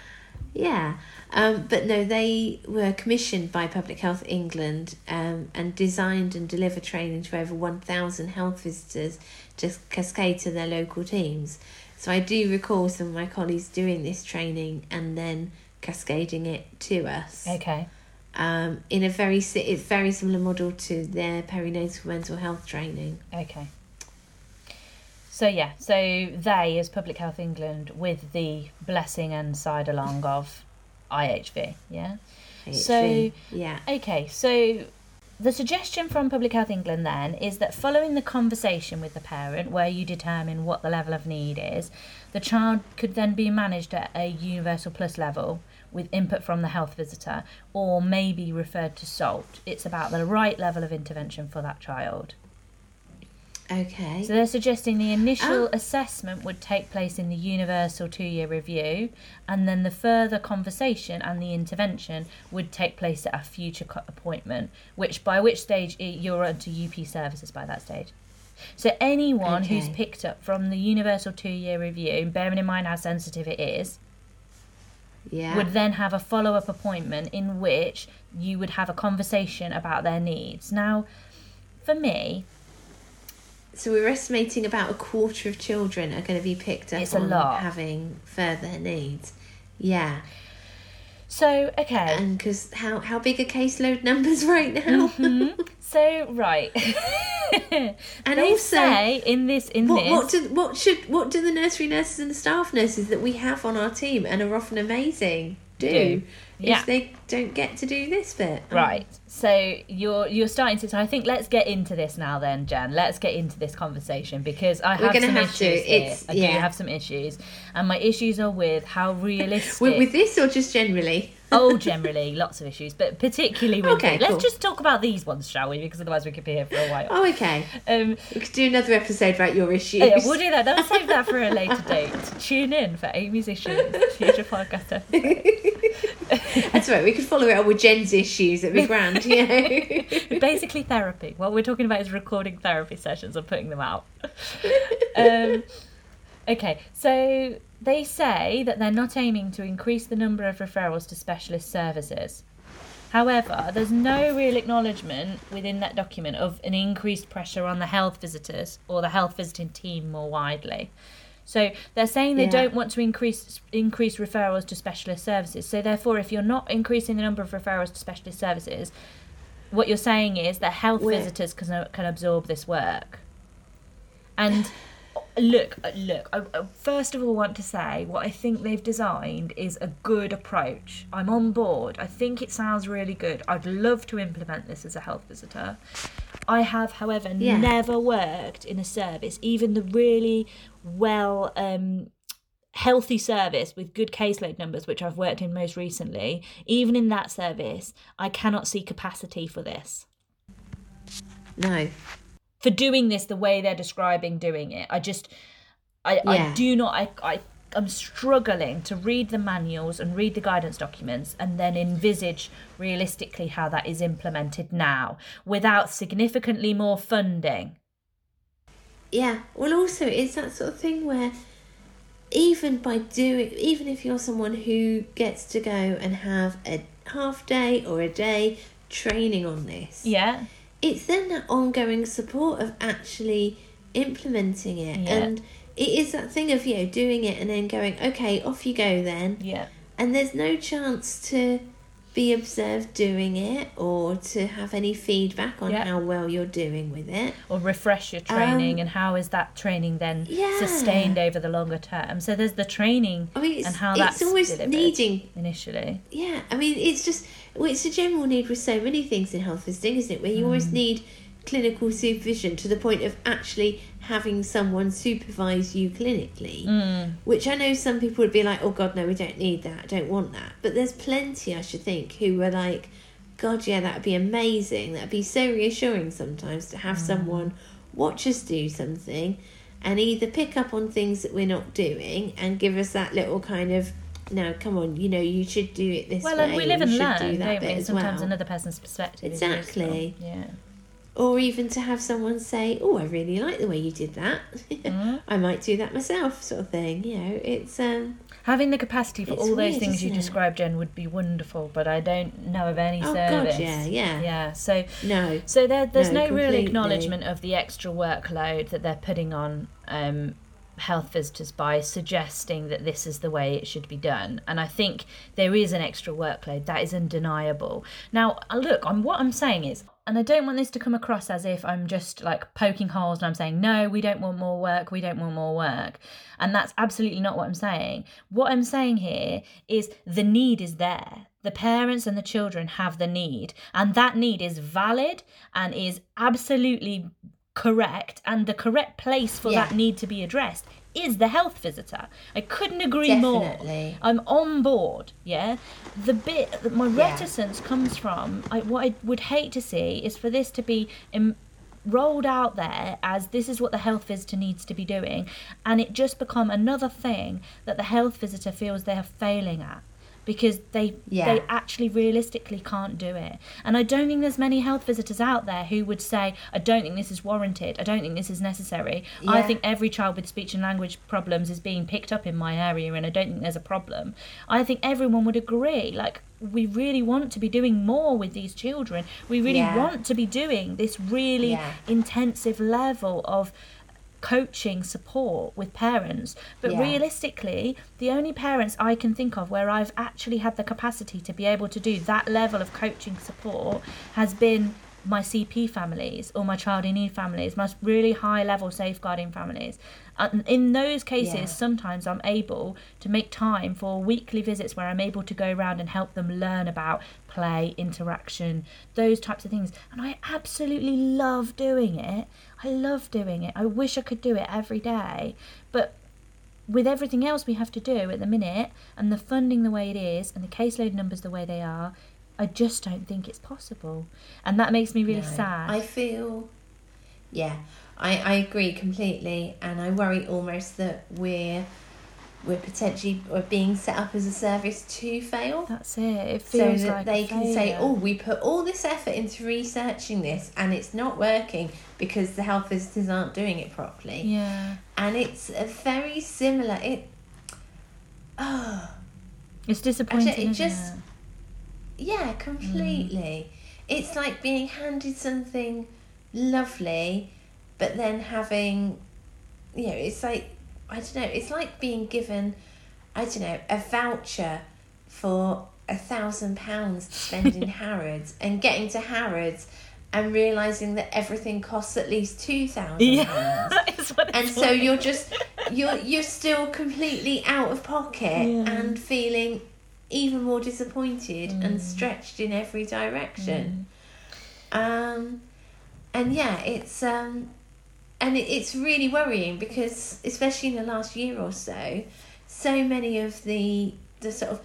yeah. Um, but no, they were commissioned by Public Health England um, and designed and delivered training to over 1,000 health visitors to cascade to their local teams. So I do recall some of my colleagues doing this training and then cascading it to us okay, um, in a very it's very similar model to their perinatal mental health training. okay. So yeah, so they as Public Health England with the blessing and side along of IHV. Yeah. So- yeah, Okay, so the suggestion from Public Health England then is that following the conversation with the parent, where you determine what the level of need is, the child could then be managed at a Universal Plus level with input from the health visitor, or maybe referred to SALT. It's about the right level of intervention for that child. Okay, So they're suggesting the initial Ah. assessment would take place in the universal two year review, and then the further conversation and the intervention would take place at a future co- appointment, which by which stage you're onto UP services by that stage. So anyone who's picked up from the universal two year review, bearing in mind how sensitive it is, yeah, would then have a follow up appointment in which you would have a conversation about their needs. Now, for me, so we're estimating about a quarter of children are going to be picked up It's on having further needs. Yeah, so okay. and because how how big are caseload numbers right now? Mm-hmm. So right, And they also- say in this in What this what do what should what do the nursery nurses and the staff nurses that we have on our team and are often amazing do, Do. Yeah. if they don't get to do this bit? Oh, right. So you're you're starting to. So I think let's get into this now, then, Jan. Let's get into this conversation because I We're have gonna some have issues to. here. It's- I do have some issues, and my issues are with how realistic. With, with this or just generally? Oh, generally, lots of issues, but particularly with. Okay, Let's just talk about these ones, shall we? Because otherwise we could be here for a while. Oh, okay. Um, We could do another episode about your issues. yeah, we'll do that. Let's save that for a later date. Tune in for Amy's issues, future podcast episode. That's right. We could follow it up with Jen's issues. It'd be grand, you know. Basically, therapy. What we're talking about is recording therapy sessions and putting them out. Um, okay, so they say that they're not aiming to increase the number of referrals to specialist services. However, there's no real acknowledgement within that document of an increased pressure on the health visitors or the health visiting team more widely. So they're saying they Yeah. don't want to increase increase referrals to specialist services. So therefore, if you're not increasing the number of referrals to specialist services, what you're saying is that health visitors can can absorb this work. And look, uh, look. I, I first of all want to say what I think they've designed is a good approach. I'm on board. I think it sounds really good. I'd love to implement this as a health visitor. I have, however, Yeah. never worked in a service, even the really well um, healthy service with good caseload numbers, which I've worked in most recently. Even in that service, I cannot see capacity for this No. For doing this the way they're describing doing it. I just, I, I do not, I, I, I'm struggling to read the manuals and read the guidance documents and then envisage realistically how that is implemented now without significantly more funding. Yeah. Well, also, it's that sort of thing where even by doing, even if you're someone who gets to go and have a half day or a day training on this, Yeah. It's then that ongoing support of actually implementing it. Yeah. And it is that thing of, you know, doing it and then going, okay, off you go then. Yeah. And there's no chance to be observed doing it or to have any feedback on how well you're doing with it. Or refresh your training Um, and how is that training then Yeah. sustained over the longer term? So there's the training I mean, and how it's that's always needing initially. Yeah, I mean, it's just well, it's a general need with so many things in health visiting, isn't it? Where you hmm. always need clinical supervision to the point of actually having someone supervise you clinically. Hmm. Which I know some people would be like, "Oh God, no, we don't need that. I don't want that." But there's plenty, I should think, who were like, "God, yeah, that'd be amazing. That'd be so reassuring sometimes to have hmm. someone watch us do something." And either pick up on things that we're not doing and give us that little kind of no, come on, you know, you should do it this Well, way. and we live and learn, do that don't we? Sometimes well. another person's perspective Exactly. Yeah. Or even to have someone say, "Oh, I really like the way you did that. Mm-hmm. I might do that myself," sort of thing. You know, it's um. Having the capacity for all those weird, things you it? described, Jen, would be wonderful, but I don't know of any Oh service. God, yeah, yeah, Yeah, so No, so there, there's No, no, real acknowledgement of the extra workload that they're putting on um, health visitors by suggesting that this is the way it should be done. And I think there is an extra workload that is undeniable. Now, uh, look, I'm, what I'm saying is, and I don't want this to come across as if I'm just like poking holes and I'm saying, no, we don't want more work, we don't want more work. And that's absolutely not what I'm saying. What I'm saying here is the need is there. The parents and the children have the need, and that need is valid and is absolutely correct. And the correct place for Yeah. that need to be addressed is the health visitor. I couldn't agree more. I'm on board. Yeah, the bit that my Yeah. reticence comes from, I, what I would hate to see is for this to be. Im- rolled out there as this is what the health visitor needs to be doing and it just become another thing that the health visitor feels they're failing at because they Yeah. they actually realistically can't do it and i don't think there's many health visitors out there who would say i don't think this is warranted i don't think this is necessary i think every child with speech and language problems is being picked up in my area and i don't think there's a problem i think everyone would agree like we really want to be doing more with these children we really Yeah. want to be doing this really Yeah. intensive level of coaching support with parents but Yeah. realistically the only parents i can think of where i've actually had the capacity to be able to do that level of coaching support has been my cp families or my child in need families my really high level safeguarding families. And in those cases Yeah. sometimes i'm able to make time for weekly visits where i'm able to go around and help them learn about play interaction those types of things. And i absolutely love doing it. I love doing it. I wish i could do it every day. But with everything else we have to do at the minute and the funding the way it is and the caseload numbers the way they are, I just don't think it's possible. And that makes me really No. sad. I feel, yeah, I, I agree completely, and I worry almost that we're we're potentially we're being set up as a service to fail. That's it. It So that like they can say, "Oh, we put all this effort into researching this, and it's not working because the health visitors aren't doing it properly." Yeah. And it's a very similar. It, oh, It's disappointing. Actually, it just- it? Yeah, Mm. completely. It's like being handed something lovely, but then having, you know, it's like, I don't know, it's like being given, I don't know, a voucher for a thousand pounds to spend in Harrods and getting to Harrods and realizing that everything costs at least two thousand Yeah. pounds. And so like. you're just you're you're still completely out of pocket Yeah. and feeling even more disappointed Mm. and stretched in every direction. Um, and yeah, it's um, and it, it's really worrying because especially in the last year or so, so many of the the sort of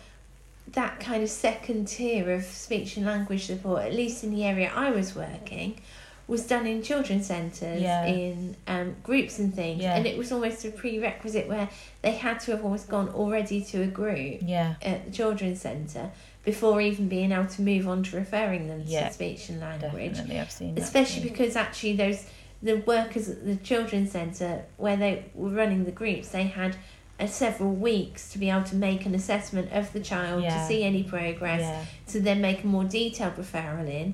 that kind of second tier of speech and language support, at least in the area I was working, was done in children's centres, Yeah. in um, groups and things. Yeah. And it was almost a prerequisite where they had to have almost gone already to a group Yeah. at the children's centre before even being able to move on to referring them Yeah. to speech and language Definitely, I've seen that. especially too. because actually those the workers at the children's centre where they were running the groups they had uh, several weeks to be able to make an assessment of the child Yeah. to see any progress Yeah. to then make a more detailed referral in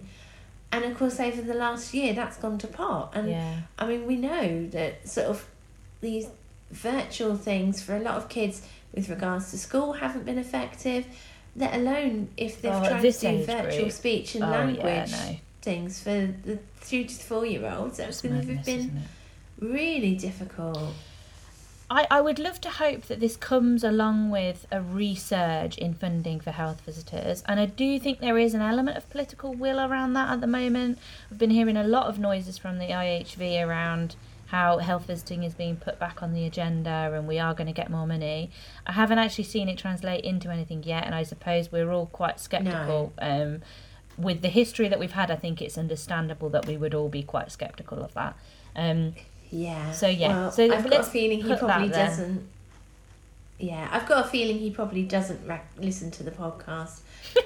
and of course over the last year that's gone to pot and yeah. I mean we know that sort of these virtual things for a lot of kids with regards to school haven't been effective let alone if they've Oh, tried to do virtual group. speech and Oh, language yeah, no. things for the two to four year olds. That's going to have been really difficult. I, I would love to hope that this comes along with a resurge in funding for health visitors, and I do think there is an element of political will around that at the moment. I've been hearing a lot of noises from the IHV around how health visiting is being put back on the agenda and we are going to get more money. I haven't actually seen it translate into anything yet, and I suppose we're all quite sceptical. Um, with the history that we've had, I think it's understandable that we would all be quite sceptical of that. Um, Yeah. So, yeah, Well, so I've got a feeling he probably doesn't. Yeah, I've got a feeling he probably doesn't rec- listen to the podcast.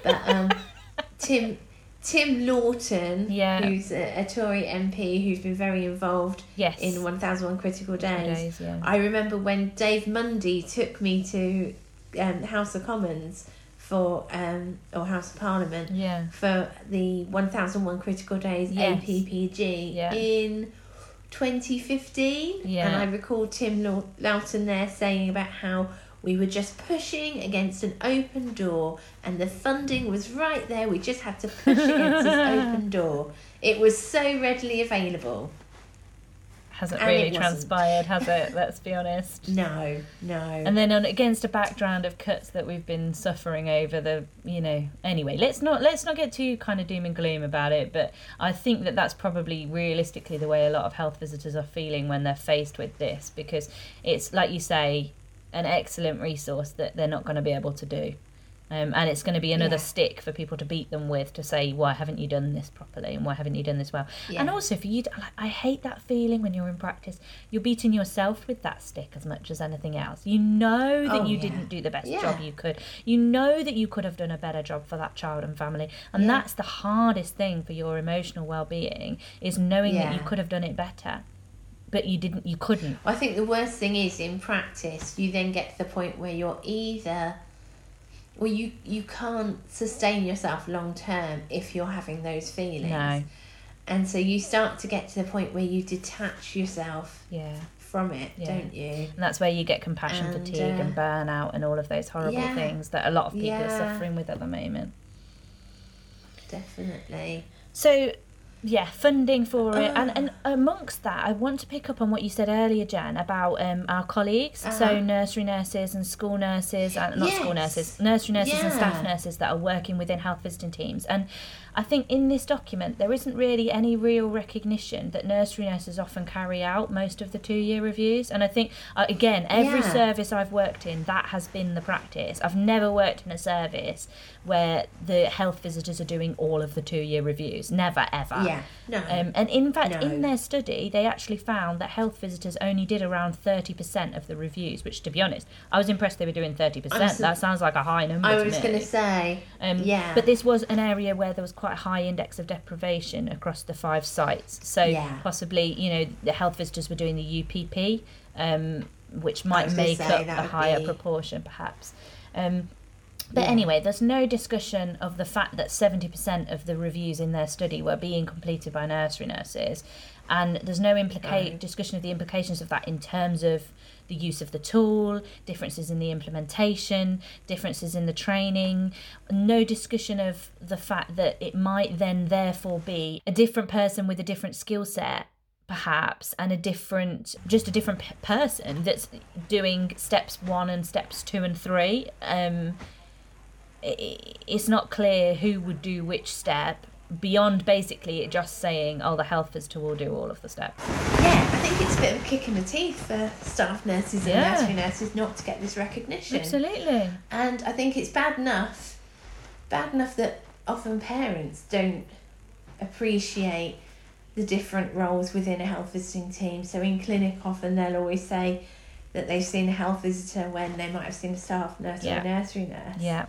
But um, Tim Tim Loughton, Yeah. who's a, a Tory MP who's been very involved yes. in 1001 Critical Days. days, yeah. I remember when Dave Mundy took me to um, House of Commons for um, or House of Parliament Yeah. for the 1001 Critical Days Yes. APPG Yeah. in 2015. Yeah. And I recall Tim Loughton there saying about how we were just pushing against an open door and the funding was right there. We just had to push against this open door. It was so readily available. Hasn't And really transpired, has it? Let's be honest. No, no. And then on against a background of cuts that we've been suffering over the, you know. Anyway, let's not let's not get too kind of doom and gloom about it. But I think that that's probably realistically the way a lot of health visitors are feeling when they're faced with this, because it's like you say, an excellent resource that they're not going to be able to do. Um, and it's going to be another Yeah. stick for people to beat them with to say why haven't you done this properly? And why haven't you done this well? Yeah. and also for you to, like, i hate that feeling when you're in practice. You're beating yourself with that stick as much as anything else. You know that Oh, you yeah. didn't do the best job you could. You know that you could have done a better job for that child and family. And that's the hardest thing for your emotional well-being is knowing that you could have done it better but you didn't you couldn't. I think the worst thing is in practice, you then get to the point where you're either, well, you you can't sustain yourself long term if you're having those feelings. No. And so you start to get to the point where you detach yourself yeah from it, Yeah. don't you? And that's where you get compassion And, fatigue uh, and burnout and all of those horrible yeah. things that a lot of people are suffering with at the moment. Definitely. So yeah funding for it. And and amongst that i want to pick up on what you said earlier jen about um, our colleagues. So Uh-huh. nursery nurses and school nurses and not school nurses nursery nurses and staff nurses that are working within health visiting teams. And i think in this document there isn't really any real recognition that nursery nurses often carry out most of the two year reviews and i think uh, again every Yeah. service i've worked in that has been the practice i've never worked in a service where the health visitors are doing all of the two year reviews never ever Yeah. No. um, and in fact, in their study, they actually found that health visitors only did around 30% of the reviews, which, to be honest, I was impressed they were doing 30%. I'm so- that sounds like a high number I was going to say. Um, yeah. But this was an area where there was quite a high index of deprivation across the five sites. So Yeah. possibly, you know, the health visitors were doing the UPP, um, which might make say up a higher be- proportion, perhaps. Um, but Yeah. anyway, there's no discussion of the fact that 70% of the reviews in their study were being completed by nursery nurses. And there's no implica- discussion of the implications of that in terms of the use of the tool, differences in the implementation, differences in the training, no discussion of the fact that it might then therefore be a different person with a different skill set perhaps and a different just a different p- person that's doing steps 1 and steps 2 and 3 um i- it's not clear who would do which step beyond basically it just saying oh the health visitor will do all of the steps Yeah, I think it's a bit of a kick in the teeth for staff nurses and Yeah. nursery nurses not to get this recognition. absolutely And I think it's bad enough, bad enough that often parents don't appreciate the different roles within a health visiting team. So in clinic, often they'll always say that they've seen a health visitor when they might have seen a staff nurse or a nursery nurse. yeah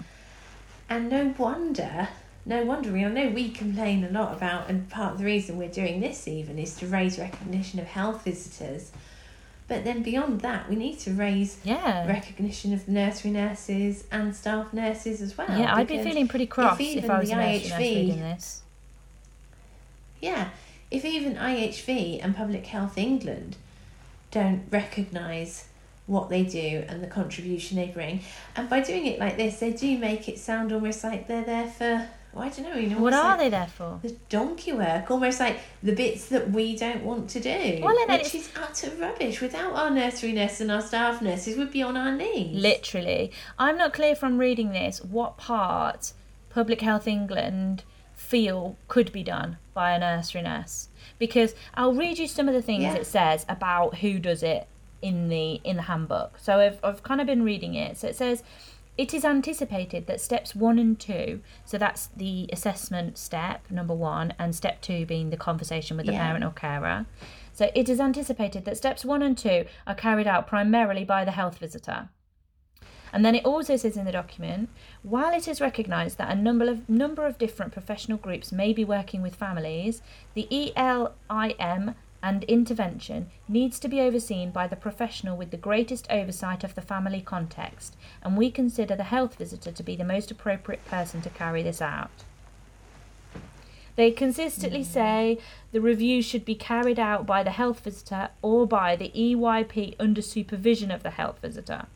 And no wonder, no wonder, we I know we complain a lot about, and part of the reason we're doing this even is to raise recognition of health visitors. But then beyond that, we need to raise yeah recognition of nursery nurses and staff nurses as well. yeah i'd be feeling pretty cross if, even i was the a nursery nurse IHV reading this Yeah, if even IHV and Public Health England don't recognise what they do and the contribution they bring, and by doing it like this, they do make it sound almost like they're there for, well, I don't know, you know, what are like they there for The donkey work, almost like the bits that we don't want to do, Well, which it's- is utter rubbish. Without our nursery nurses and our staff nurses, we'd be on our knees. Literally. I'm not clear from reading this what part Public Health England feel could be done by a nursery nurse. Because I'll read you some of the things Yeah. it says about who does it in the in the handbook. So I've I've kind of been reading it. So it says it is anticipated that steps one and two, so that's the assessment step, number one, and step two being the conversation with the Yeah. parent or carer. So it is anticipated that steps one and two are carried out primarily by the health visitor. And then it also says in the document, while it is recognised that a number of number of different professional groups may be working with families, the ELIM and intervention needs to be overseen by the professional with the greatest oversight of the family context, and we consider the health visitor to be the most appropriate person to carry this out. They consistently say the review should be carried out by the health visitor or by the EYP under supervision of the health visitor.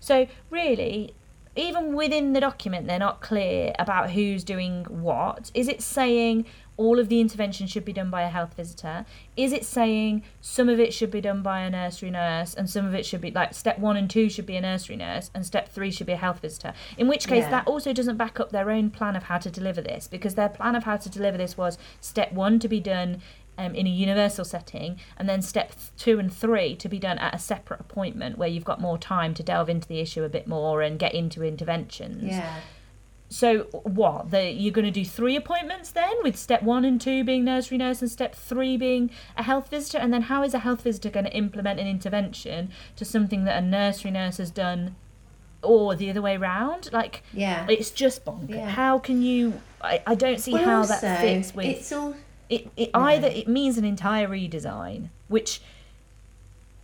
So, really, even within the document, they're not clear about who's doing what. Is it saying all of the intervention should be done by a health visitor? Is it saying some of it should be done by a nursery nurse and some of it should be like step one and two should be a nursery nurse and step three should be a health visitor? In which case, Yeah. that also doesn't back up their own plan of how to deliver this because their plan of how to deliver this was step one to be done um, in a universal setting, and then step two and three to be done at a separate appointment where you've got more time to delve into the issue a bit more and get into interventions. Yeah. So what? The, you're going to do three appointments then, with step one and two being nursery nurse and step three being a health visitor, and then how is a health visitor going to implement an intervention to something that a nursery nurse has done, or the other way round? Like Yeah. it's just bonkers. Yeah. How can you? I, I don't see Well, how also, that fits with It's all. it, it No. either it means an entire redesign which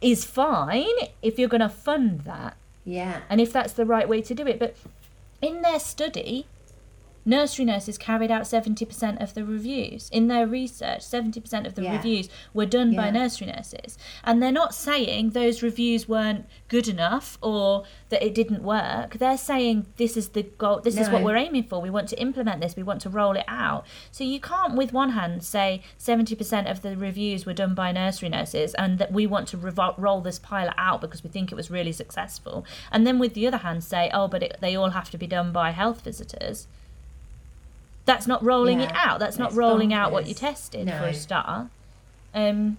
is fine if you're going to fund that Yeah. and if that's the right way to do it but in their study nursery nurses carried out 70% of the reviews. In their research, 70% of the Yeah. reviews were done by nursery nurses. And they're not saying those reviews weren't good enough or that it didn't work. They're saying this is the goal, this is what we're aiming for. We want to implement this, we want to roll it out. So you can't, with one hand, say 70% of the reviews were done by nursery nurses and that we want to revol- roll this pilot out because we think it was really successful. And then with the other hand, say, oh, but it, they all have to be done by health visitors. That's not rolling it out. That's not that's rolling out what bonkers. you tested for a start. Um,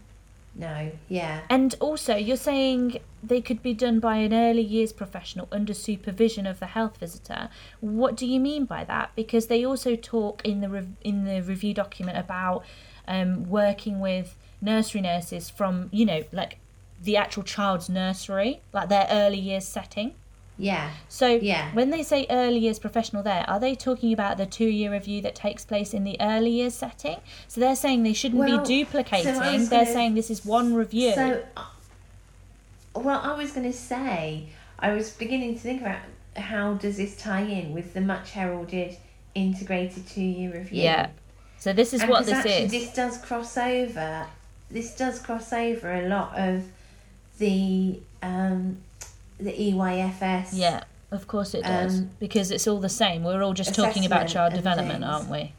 No, yeah. and also, you're saying they could be done by an early years professional under supervision of the health visitor. What do you mean by that? Because they also talk in the rev- in the review document about um, working with nursery nurses from you know like the actual child's nursery, like their early years setting. Yeah. So Yeah. when they say early years professional there, are they talking about the two year review that takes place in the early years setting? So they're saying they shouldn't Well, be duplicating. so was they're gonna- saying this is one review. So, uh, well, I was going to say, I was beginning to think about how does this tie in with the much heralded integrated two year review. Yeah. So this is And what this actually is. This does cross over. This does cross over a lot of the um, the EYFS. Yeah, of course it does. Um, because it's all the same. We're all just talking about child development, things. aren't we?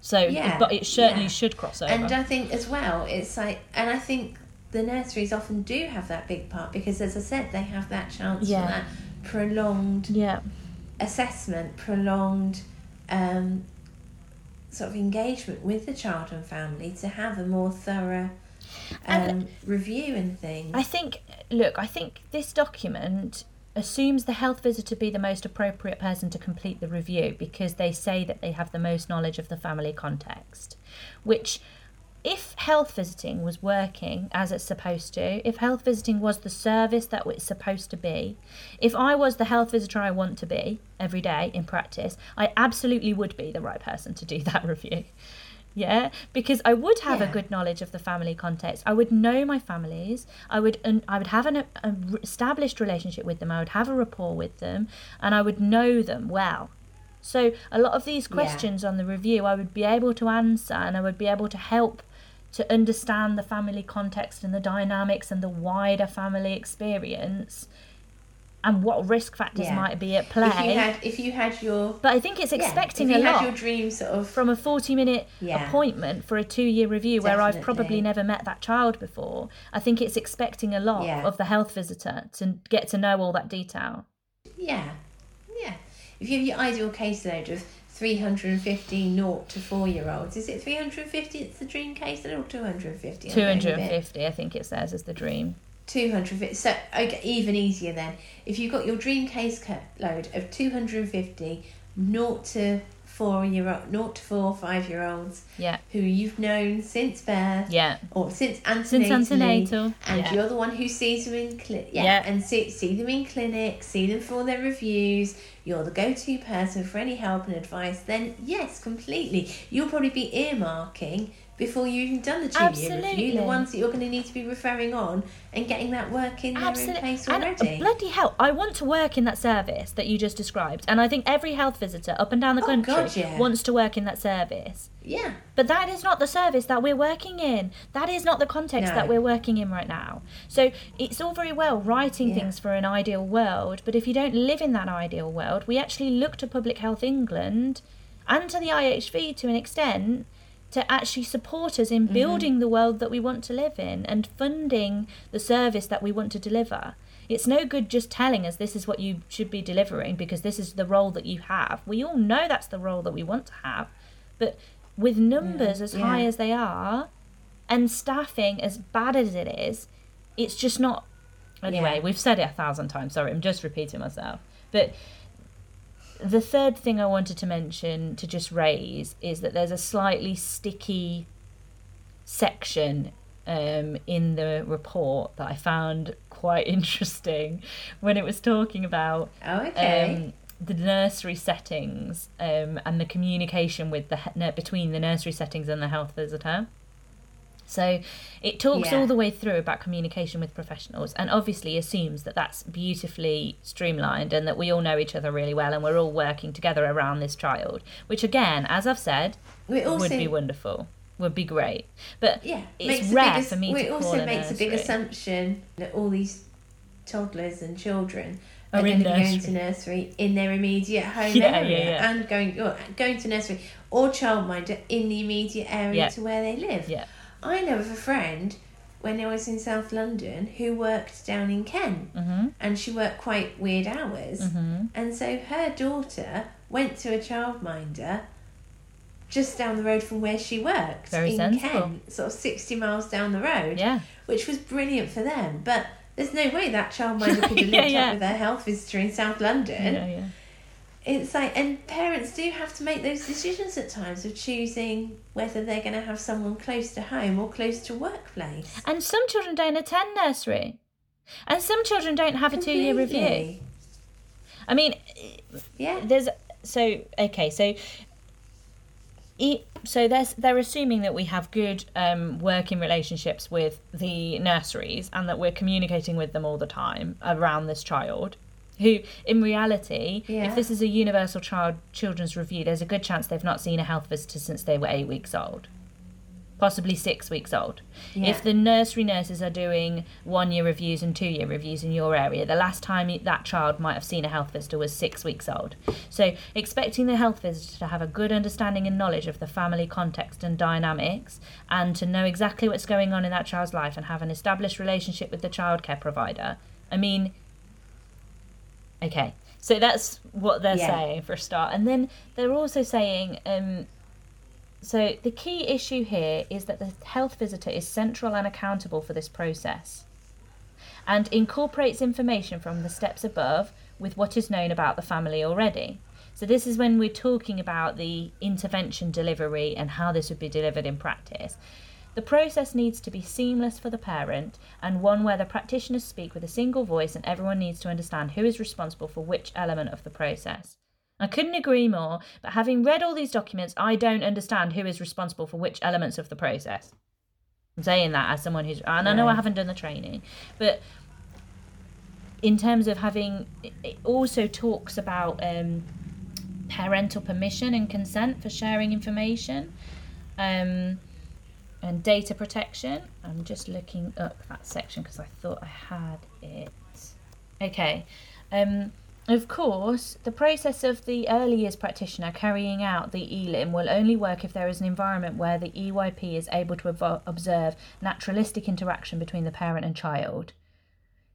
So, Yeah, but it certainly yeah. should cross over. And I think as well, it's like, and I think the nurseries often do have that big part because, as I said, they have that chance Yeah. for that prolonged yeah, assessment, prolonged um, sort of engagement with the child and family to have a more thorough um, And- review and things. I think, look, I think this document assumes the health visitor to be the most appropriate person to complete the review because they say that they have the most knowledge of the family context. Which, if health visiting was working as it's supposed to, if health visiting was the service that it's supposed to be, if I was the health visitor I want to be every day in practice, I absolutely would be the right person to do that review. Yeah, because I would have a good knowledge of the family context. I would know my families. I would I would have an a, a established relationship with them. I would have a rapport with them, and I would know them well. So a lot of these Yeah. questions on the review, I would be able to answer, and I would be able to help to understand the family context and the dynamics and the wider family experience, and what risk factors Yeah. might be at play. If you had, if you had your but I think it's expecting yeah, if a you lot had your dream sort of from a 40 minute Yeah. appointment for a two year review where I've probably never met that child before, I think it's expecting a lot Yeah. of the health visitor to get to know all that detail. Yeah, yeah. If you have your ideal caseload of 350 naught to four year olds, is it 350? It's the dream caseload or 250? I'm getting a bit- 250, I think it says, is the dream. 250. So, okay, even easier then. If you've got your dream case load of 250 naught to four year old, naught to four, five year olds Yeah, who you've known since birth yeah. or since antenatal, Since antenatal. and yeah. you're the one who sees them in clinic. Yeah, Yeah. and see, see them in clinic, see them for their reviews. You're the go-to person for any help and advice. Then yes, completely. You'll probably be earmarking before you've even done the review Absolutely. the ones that you're going to need to be referring on and getting that work in there in Absolutely. place And uh, already. bloody hell, I want to work in that service that you just described. And I think every health visitor up and down the Oh, country God, yeah. wants to work in that service. yeah, But that is not the service that we're working in. That is not the context No. that we're working in right now. So it's all very well writing Yeah. things for an ideal world, but if you don't live in that ideal world, we actually look to Public Health England and to the IHV to an extent to actually support us in mm-hmm. building the world that we want to live in and funding the service that we want to deliver. It's no good just telling us this is what you should be delivering because this is the role that you have. We all know that's the role that we want to have. But with mm, numbers as high as they are and staffing as bad as it is, it's just not. Anyway, Yeah. we've said it a thousand times. Sorry, I'm just repeating myself. But the third thing I wanted to mention to just raise is that there's a slightly sticky section um, in the report that I found quite interesting when it was talking about oh okay, um, the nursery settings um, and the communication with the between the nursery settings and the health visitor. So it talks Yeah. all the way through about communication with professionals and obviously assumes that that's beautifully streamlined and that we all know each other really well and we're all working together around this child, which again, as I've said, would be wonderful, would be great. But yeah it's rare big, for me it also makes a big assumption that all these toddlers and children Are are, in going to nursery. to nursery in their immediate home Yeah, yeah, area yeah. and going going to nursery or childminder in the immediate area Yeah. to where they live. I know of a friend when I was in South London who worked down in Kent hmm and she worked quite weird hours. hmm And so her daughter went to a childminder just down the road from where she worked Very in sensible. Kent, sort of 60 miles down the road, Yeah. which was brilliant for them. But there's no way that childminder could have Yeah, lived yeah. up with her health visitor in South London. Yeah, yeah. It's like, and parents do have to make those decisions at times of choosing whether they're going to have someone close to home or close to workplace. And some children don't attend nursery. And some children don't have a two year review. I mean, Yeah. there's so okay so so there's they're assuming that we have good um, working relationships with the nurseries and that we're communicating with them all the time around this child who in reality Yeah. if this is a universal child children's review there's a good chance they've not seen a health visitor since they were eight weeks old possibly six weeks old Yeah. if the nursery nurses are doing one year reviews and two year reviews in your area, the last time that child might have seen a health visitor was six weeks old. So, expecting the health visitor to have a good understanding and knowledge of the family context and dynamics and to know exactly what's going on in that child's life and have an established relationship with the childcare provider. I mean, okay. So that's what they're Yeah. saying for a start. And then they're also saying um, so the key issue here is that the health visitor is central and accountable for this process and incorporates information from the steps above with what is known about the family already. So this is when we're talking about the intervention delivery and how this would be delivered in practice. The process needs to be seamless for the parent and one where the practitioners speak with a single voice and everyone needs to understand who is responsible for which element of the process. I couldn't agree more, but having read all these documents, I don't understand who is responsible for which elements of the process. I'm saying that as someone who's, and I know I haven't done the training, but in terms of having, it- also talks about um, parental permission and consent for sharing information um, and data protection. I'm just looking up that section because I thought I had it. Okay. Um, of course, the process of the early years practitioner carrying out the ELIM will only work if there is an environment where the EYP is able to observe naturalistic interaction between the parent and child.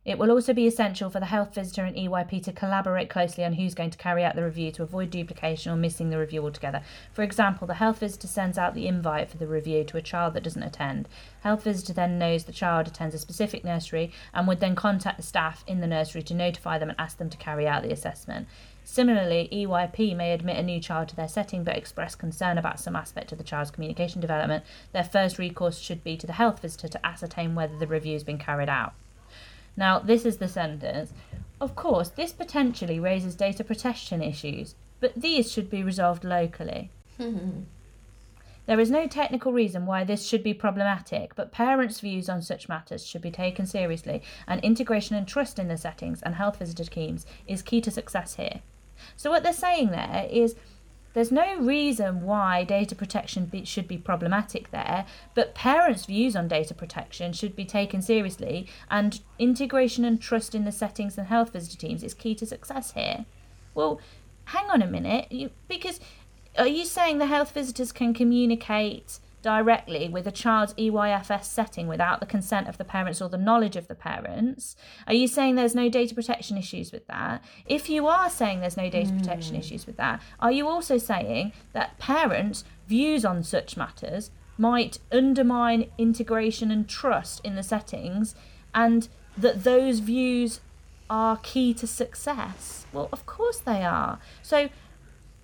It will also be essential for the health visitor and EYP to collaborate closely on who's going to carry out the review to avoid duplication or missing the review altogether. For example, the health visitor sends out the invite for the review to a child that doesn't attend. Health visitor then knows the child attends a specific nursery and would then contact the staff in the nursery to notify them and ask them to carry out the assessment. Similarly, EYP may admit a new child to their setting but express concern about some aspect of the child's communication development. Their first recourse should be to the health visitor to ascertain whether the review has been carried out. Now, this is the sentence. Of course, this potentially raises data protection issues, but these should be resolved locally. There is no technical reason why this should be problematic, but parents' views on such matters should be taken seriously, and integration and trust in the settings and health visitor teams is key to success here. So, what they're saying there is there's no reason why data protection be, should be problematic there, but parents' views on data protection should be taken seriously, and integration and trust in the settings and health visitor teams is key to success here. Well, hang on a minute, you, because are you saying the health visitors can communicate directly with a child's EYFS setting without the consent of the parents or the knowledge of the parents? Are you saying there's no data protection issues with that? If you are saying there's no data protection hmm. issues with that, are you also saying that parents' views on such matters might undermine integration and trust in the settings and that those views are key to success? Well, of course they are. So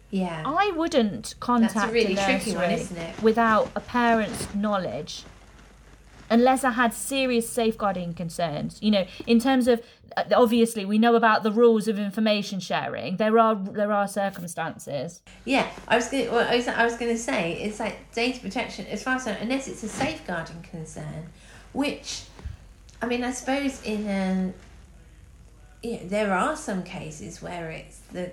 Yeah. I wouldn't contact really a tricky one, isn't it? without a parent's knowledge. unless I had serious safeguarding concerns. You know, in terms of uh, obviously we know about the rules of information sharing. There are there are circumstances. Yeah, I was going. Well, I was, I was going to say it's like data protection. As far as I know, unless it's a safeguarding concern, which, I mean, I suppose in a, you know, there are some cases where it's the,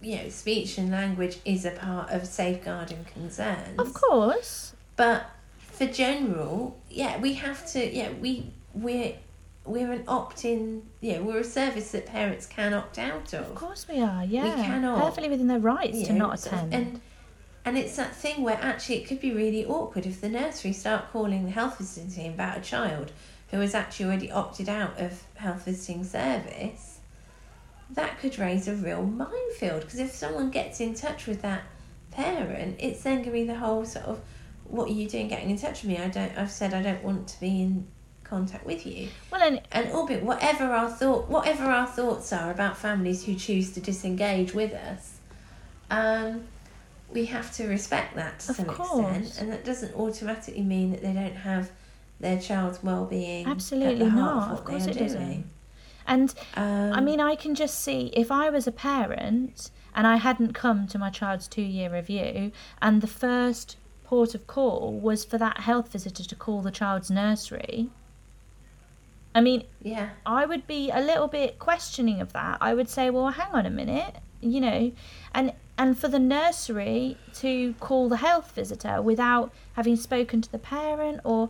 you know, speech and language is a part of safeguarding concerns. Of course. But for general, yeah, we have to. Yeah, we we're we're an opt-in. Yeah, we're a service that parents can opt out of. Of course we are. Yeah, we cannot, perfectly within their rights you to know, not attend. And and it's that thing where actually it could be really awkward if the nursery start calling the health visiting team about a child who has actually already opted out of health visiting service. That could raise a real minefield because if someone gets in touch with that parent, it's then going to be the whole sort of, "What are you doing getting in touch with me? I don't. I've said I don't want to be in contact with you." well, and and albeit whatever our thought whatever our thoughts are about families who choose to disengage with us um we have to respect that to Of some course. extent and that doesn't automatically mean that they don't have their child's well-being Absolutely the heart not. of, course they it doesn't. And um, I mean, I can just see if I was a parent and I hadn't come to my child's two year review, and the first port of call was for that health visitor to call the child's nursery. I mean, yeah I would be a little bit questioning of that. I would say, well, hang on a minute, you know, and and for the nursery to call the health visitor without having spoken to the parent or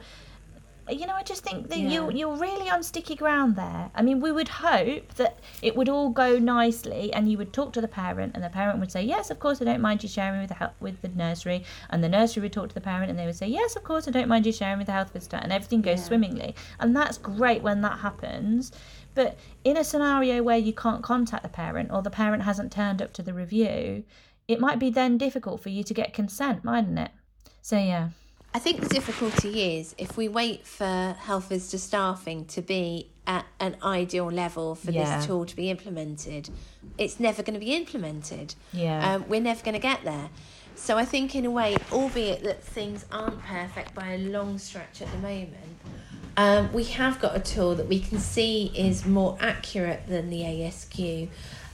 you know, I just think that you Yeah. you're really on sticky ground there. I mean, we would hope that it would all go nicely, and you would talk to the parent, and the parent would say, "Yes, of course, I don't mind you sharing with the hel- with the nursery," and the nursery would talk to the parent, and they would say, "Yes, of course, I don't mind you sharing with the health visitor," and everything goes Yeah. swimmingly, and that's great when that happens. But in a scenario where you can't contact the parent or the parent hasn't turned up to the review, it might be then difficult for you to get consent, mightn't it? So yeah. I think the difficulty is if we wait for health visitor staffing to be at an ideal level for Yeah. this tool to be implemented, it's never going to be implemented. Yeah. Um, we're never going to get there. So I think, in a way, albeit that things aren't perfect by a long stretch at the moment, um, we have got a tool that we can see is more accurate than the ASQ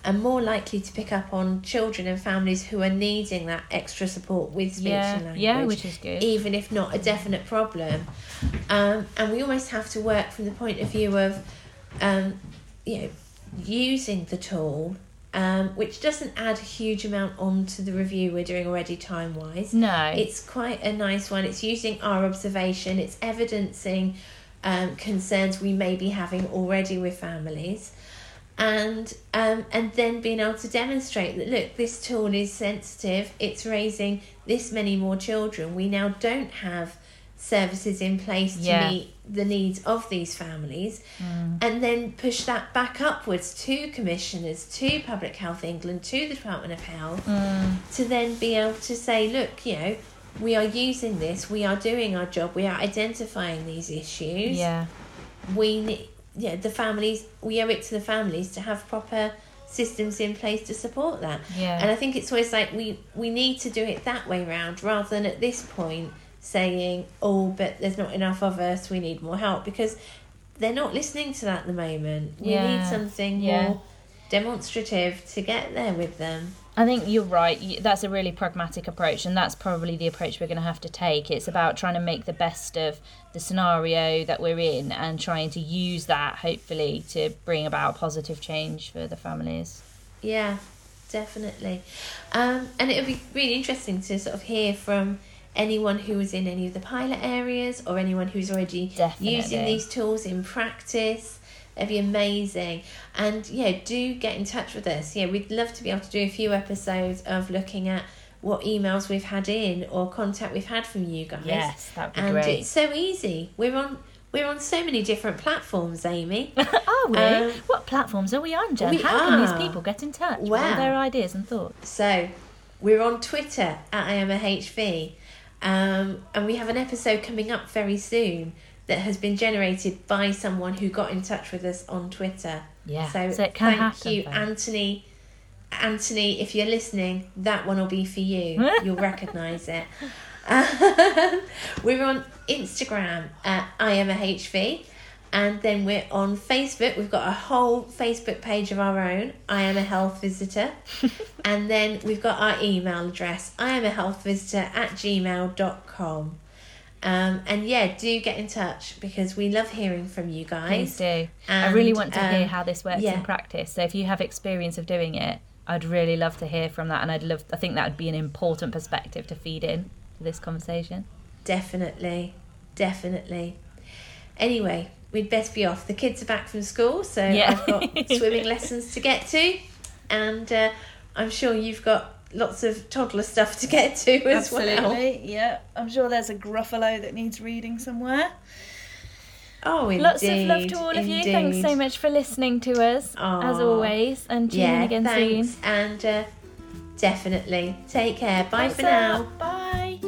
and more likely to pick up on children and families who are needing that extra support with speech Yeah, and language yeah, which is good. even if not a definite problem. Um, and we almost have to work from the point of view of, um, you know, using the tool, um, which doesn't add a huge amount onto the review we're doing already time wise. No. It's quite a nice one. It's using our observation. It's evidencing um, concerns we may be having already with families, and um, and then being able to demonstrate that look, this tool is sensitive. It's raising this many more children. We now don't have services in place to Yeah. meet the needs of these families, and then push that back upwards to commissioners, to Public Health England, to the Department of Health to then be able to say, look, you know, we are using this, we are doing our job, we are identifying these issues. yeah. We yeah, the families, we owe it to the families to have proper systems in place to support that. Yeah. And I think it's always like we, we need to do it that way round rather than at this point saying, oh, but there's not enough of us, we need more help because they're not listening to that at the moment. We Yeah. need something Yeah. more demonstrative to get there with them. I think you're right. That's a really pragmatic approach, and that's probably the approach we're going to have to take. It's about trying to make the best of the scenario that we're in and trying to use that, hopefully, to bring about positive change for the families. Yeah, definitely. Um, and it would be really interesting to sort of hear from anyone who was in any of the pilot areas or anyone who's already Definitely. using these tools in practice. That'd be amazing. And yeah, do get in touch with us. Yeah, we'd love to be able to do a few episodes of looking at what emails we've had in or contact we've had from you guys. Yes, that'd be and great. it's so easy. We're on we're on so many different platforms, Amy. are we? Um, what platforms are we on, Jen? we How can these people get in touch with Wow. all their ideas and thoughts? So we're on Twitter at I am a HV. Um, and we have an episode coming up very soon that has been generated by someone who got in touch with us on Twitter. Yeah, So, so thank happen, you, folks. Anthony. Anthony, if you're listening, that one will be for you. You'll recognise it. Um, we're on Instagram at I am a HV. And then we're on Facebook. We've got a whole Facebook page of our own. I am a health visitor. and then we've got our email address. I am a health visitor at gmail.com. Um, and yeah, do get in touch because we love hearing from you guys. Please do. I really want to hear um, how this works yeah. in practice. So if you have experience of doing it, I'd really love to hear from that, and I'd love. I think that would be an important perspective to feed in to this conversation. Definitely, definitely. Anyway, we'd best be off. The kids are back from school, so Yeah. I've got swimming lessons to get to, and uh, I'm sure you've got lots of toddler stuff to get to as well. Absolutely, yeah. I'm sure there's a Gruffalo that needs reading somewhere. Oh, indeed. Lots of love to all of you. Thanks so much for listening to us, as Aw. always, and tune in Yeah, again thanks, soon. and uh, definitely take care. Bye Thanks for a now. lot. Bye.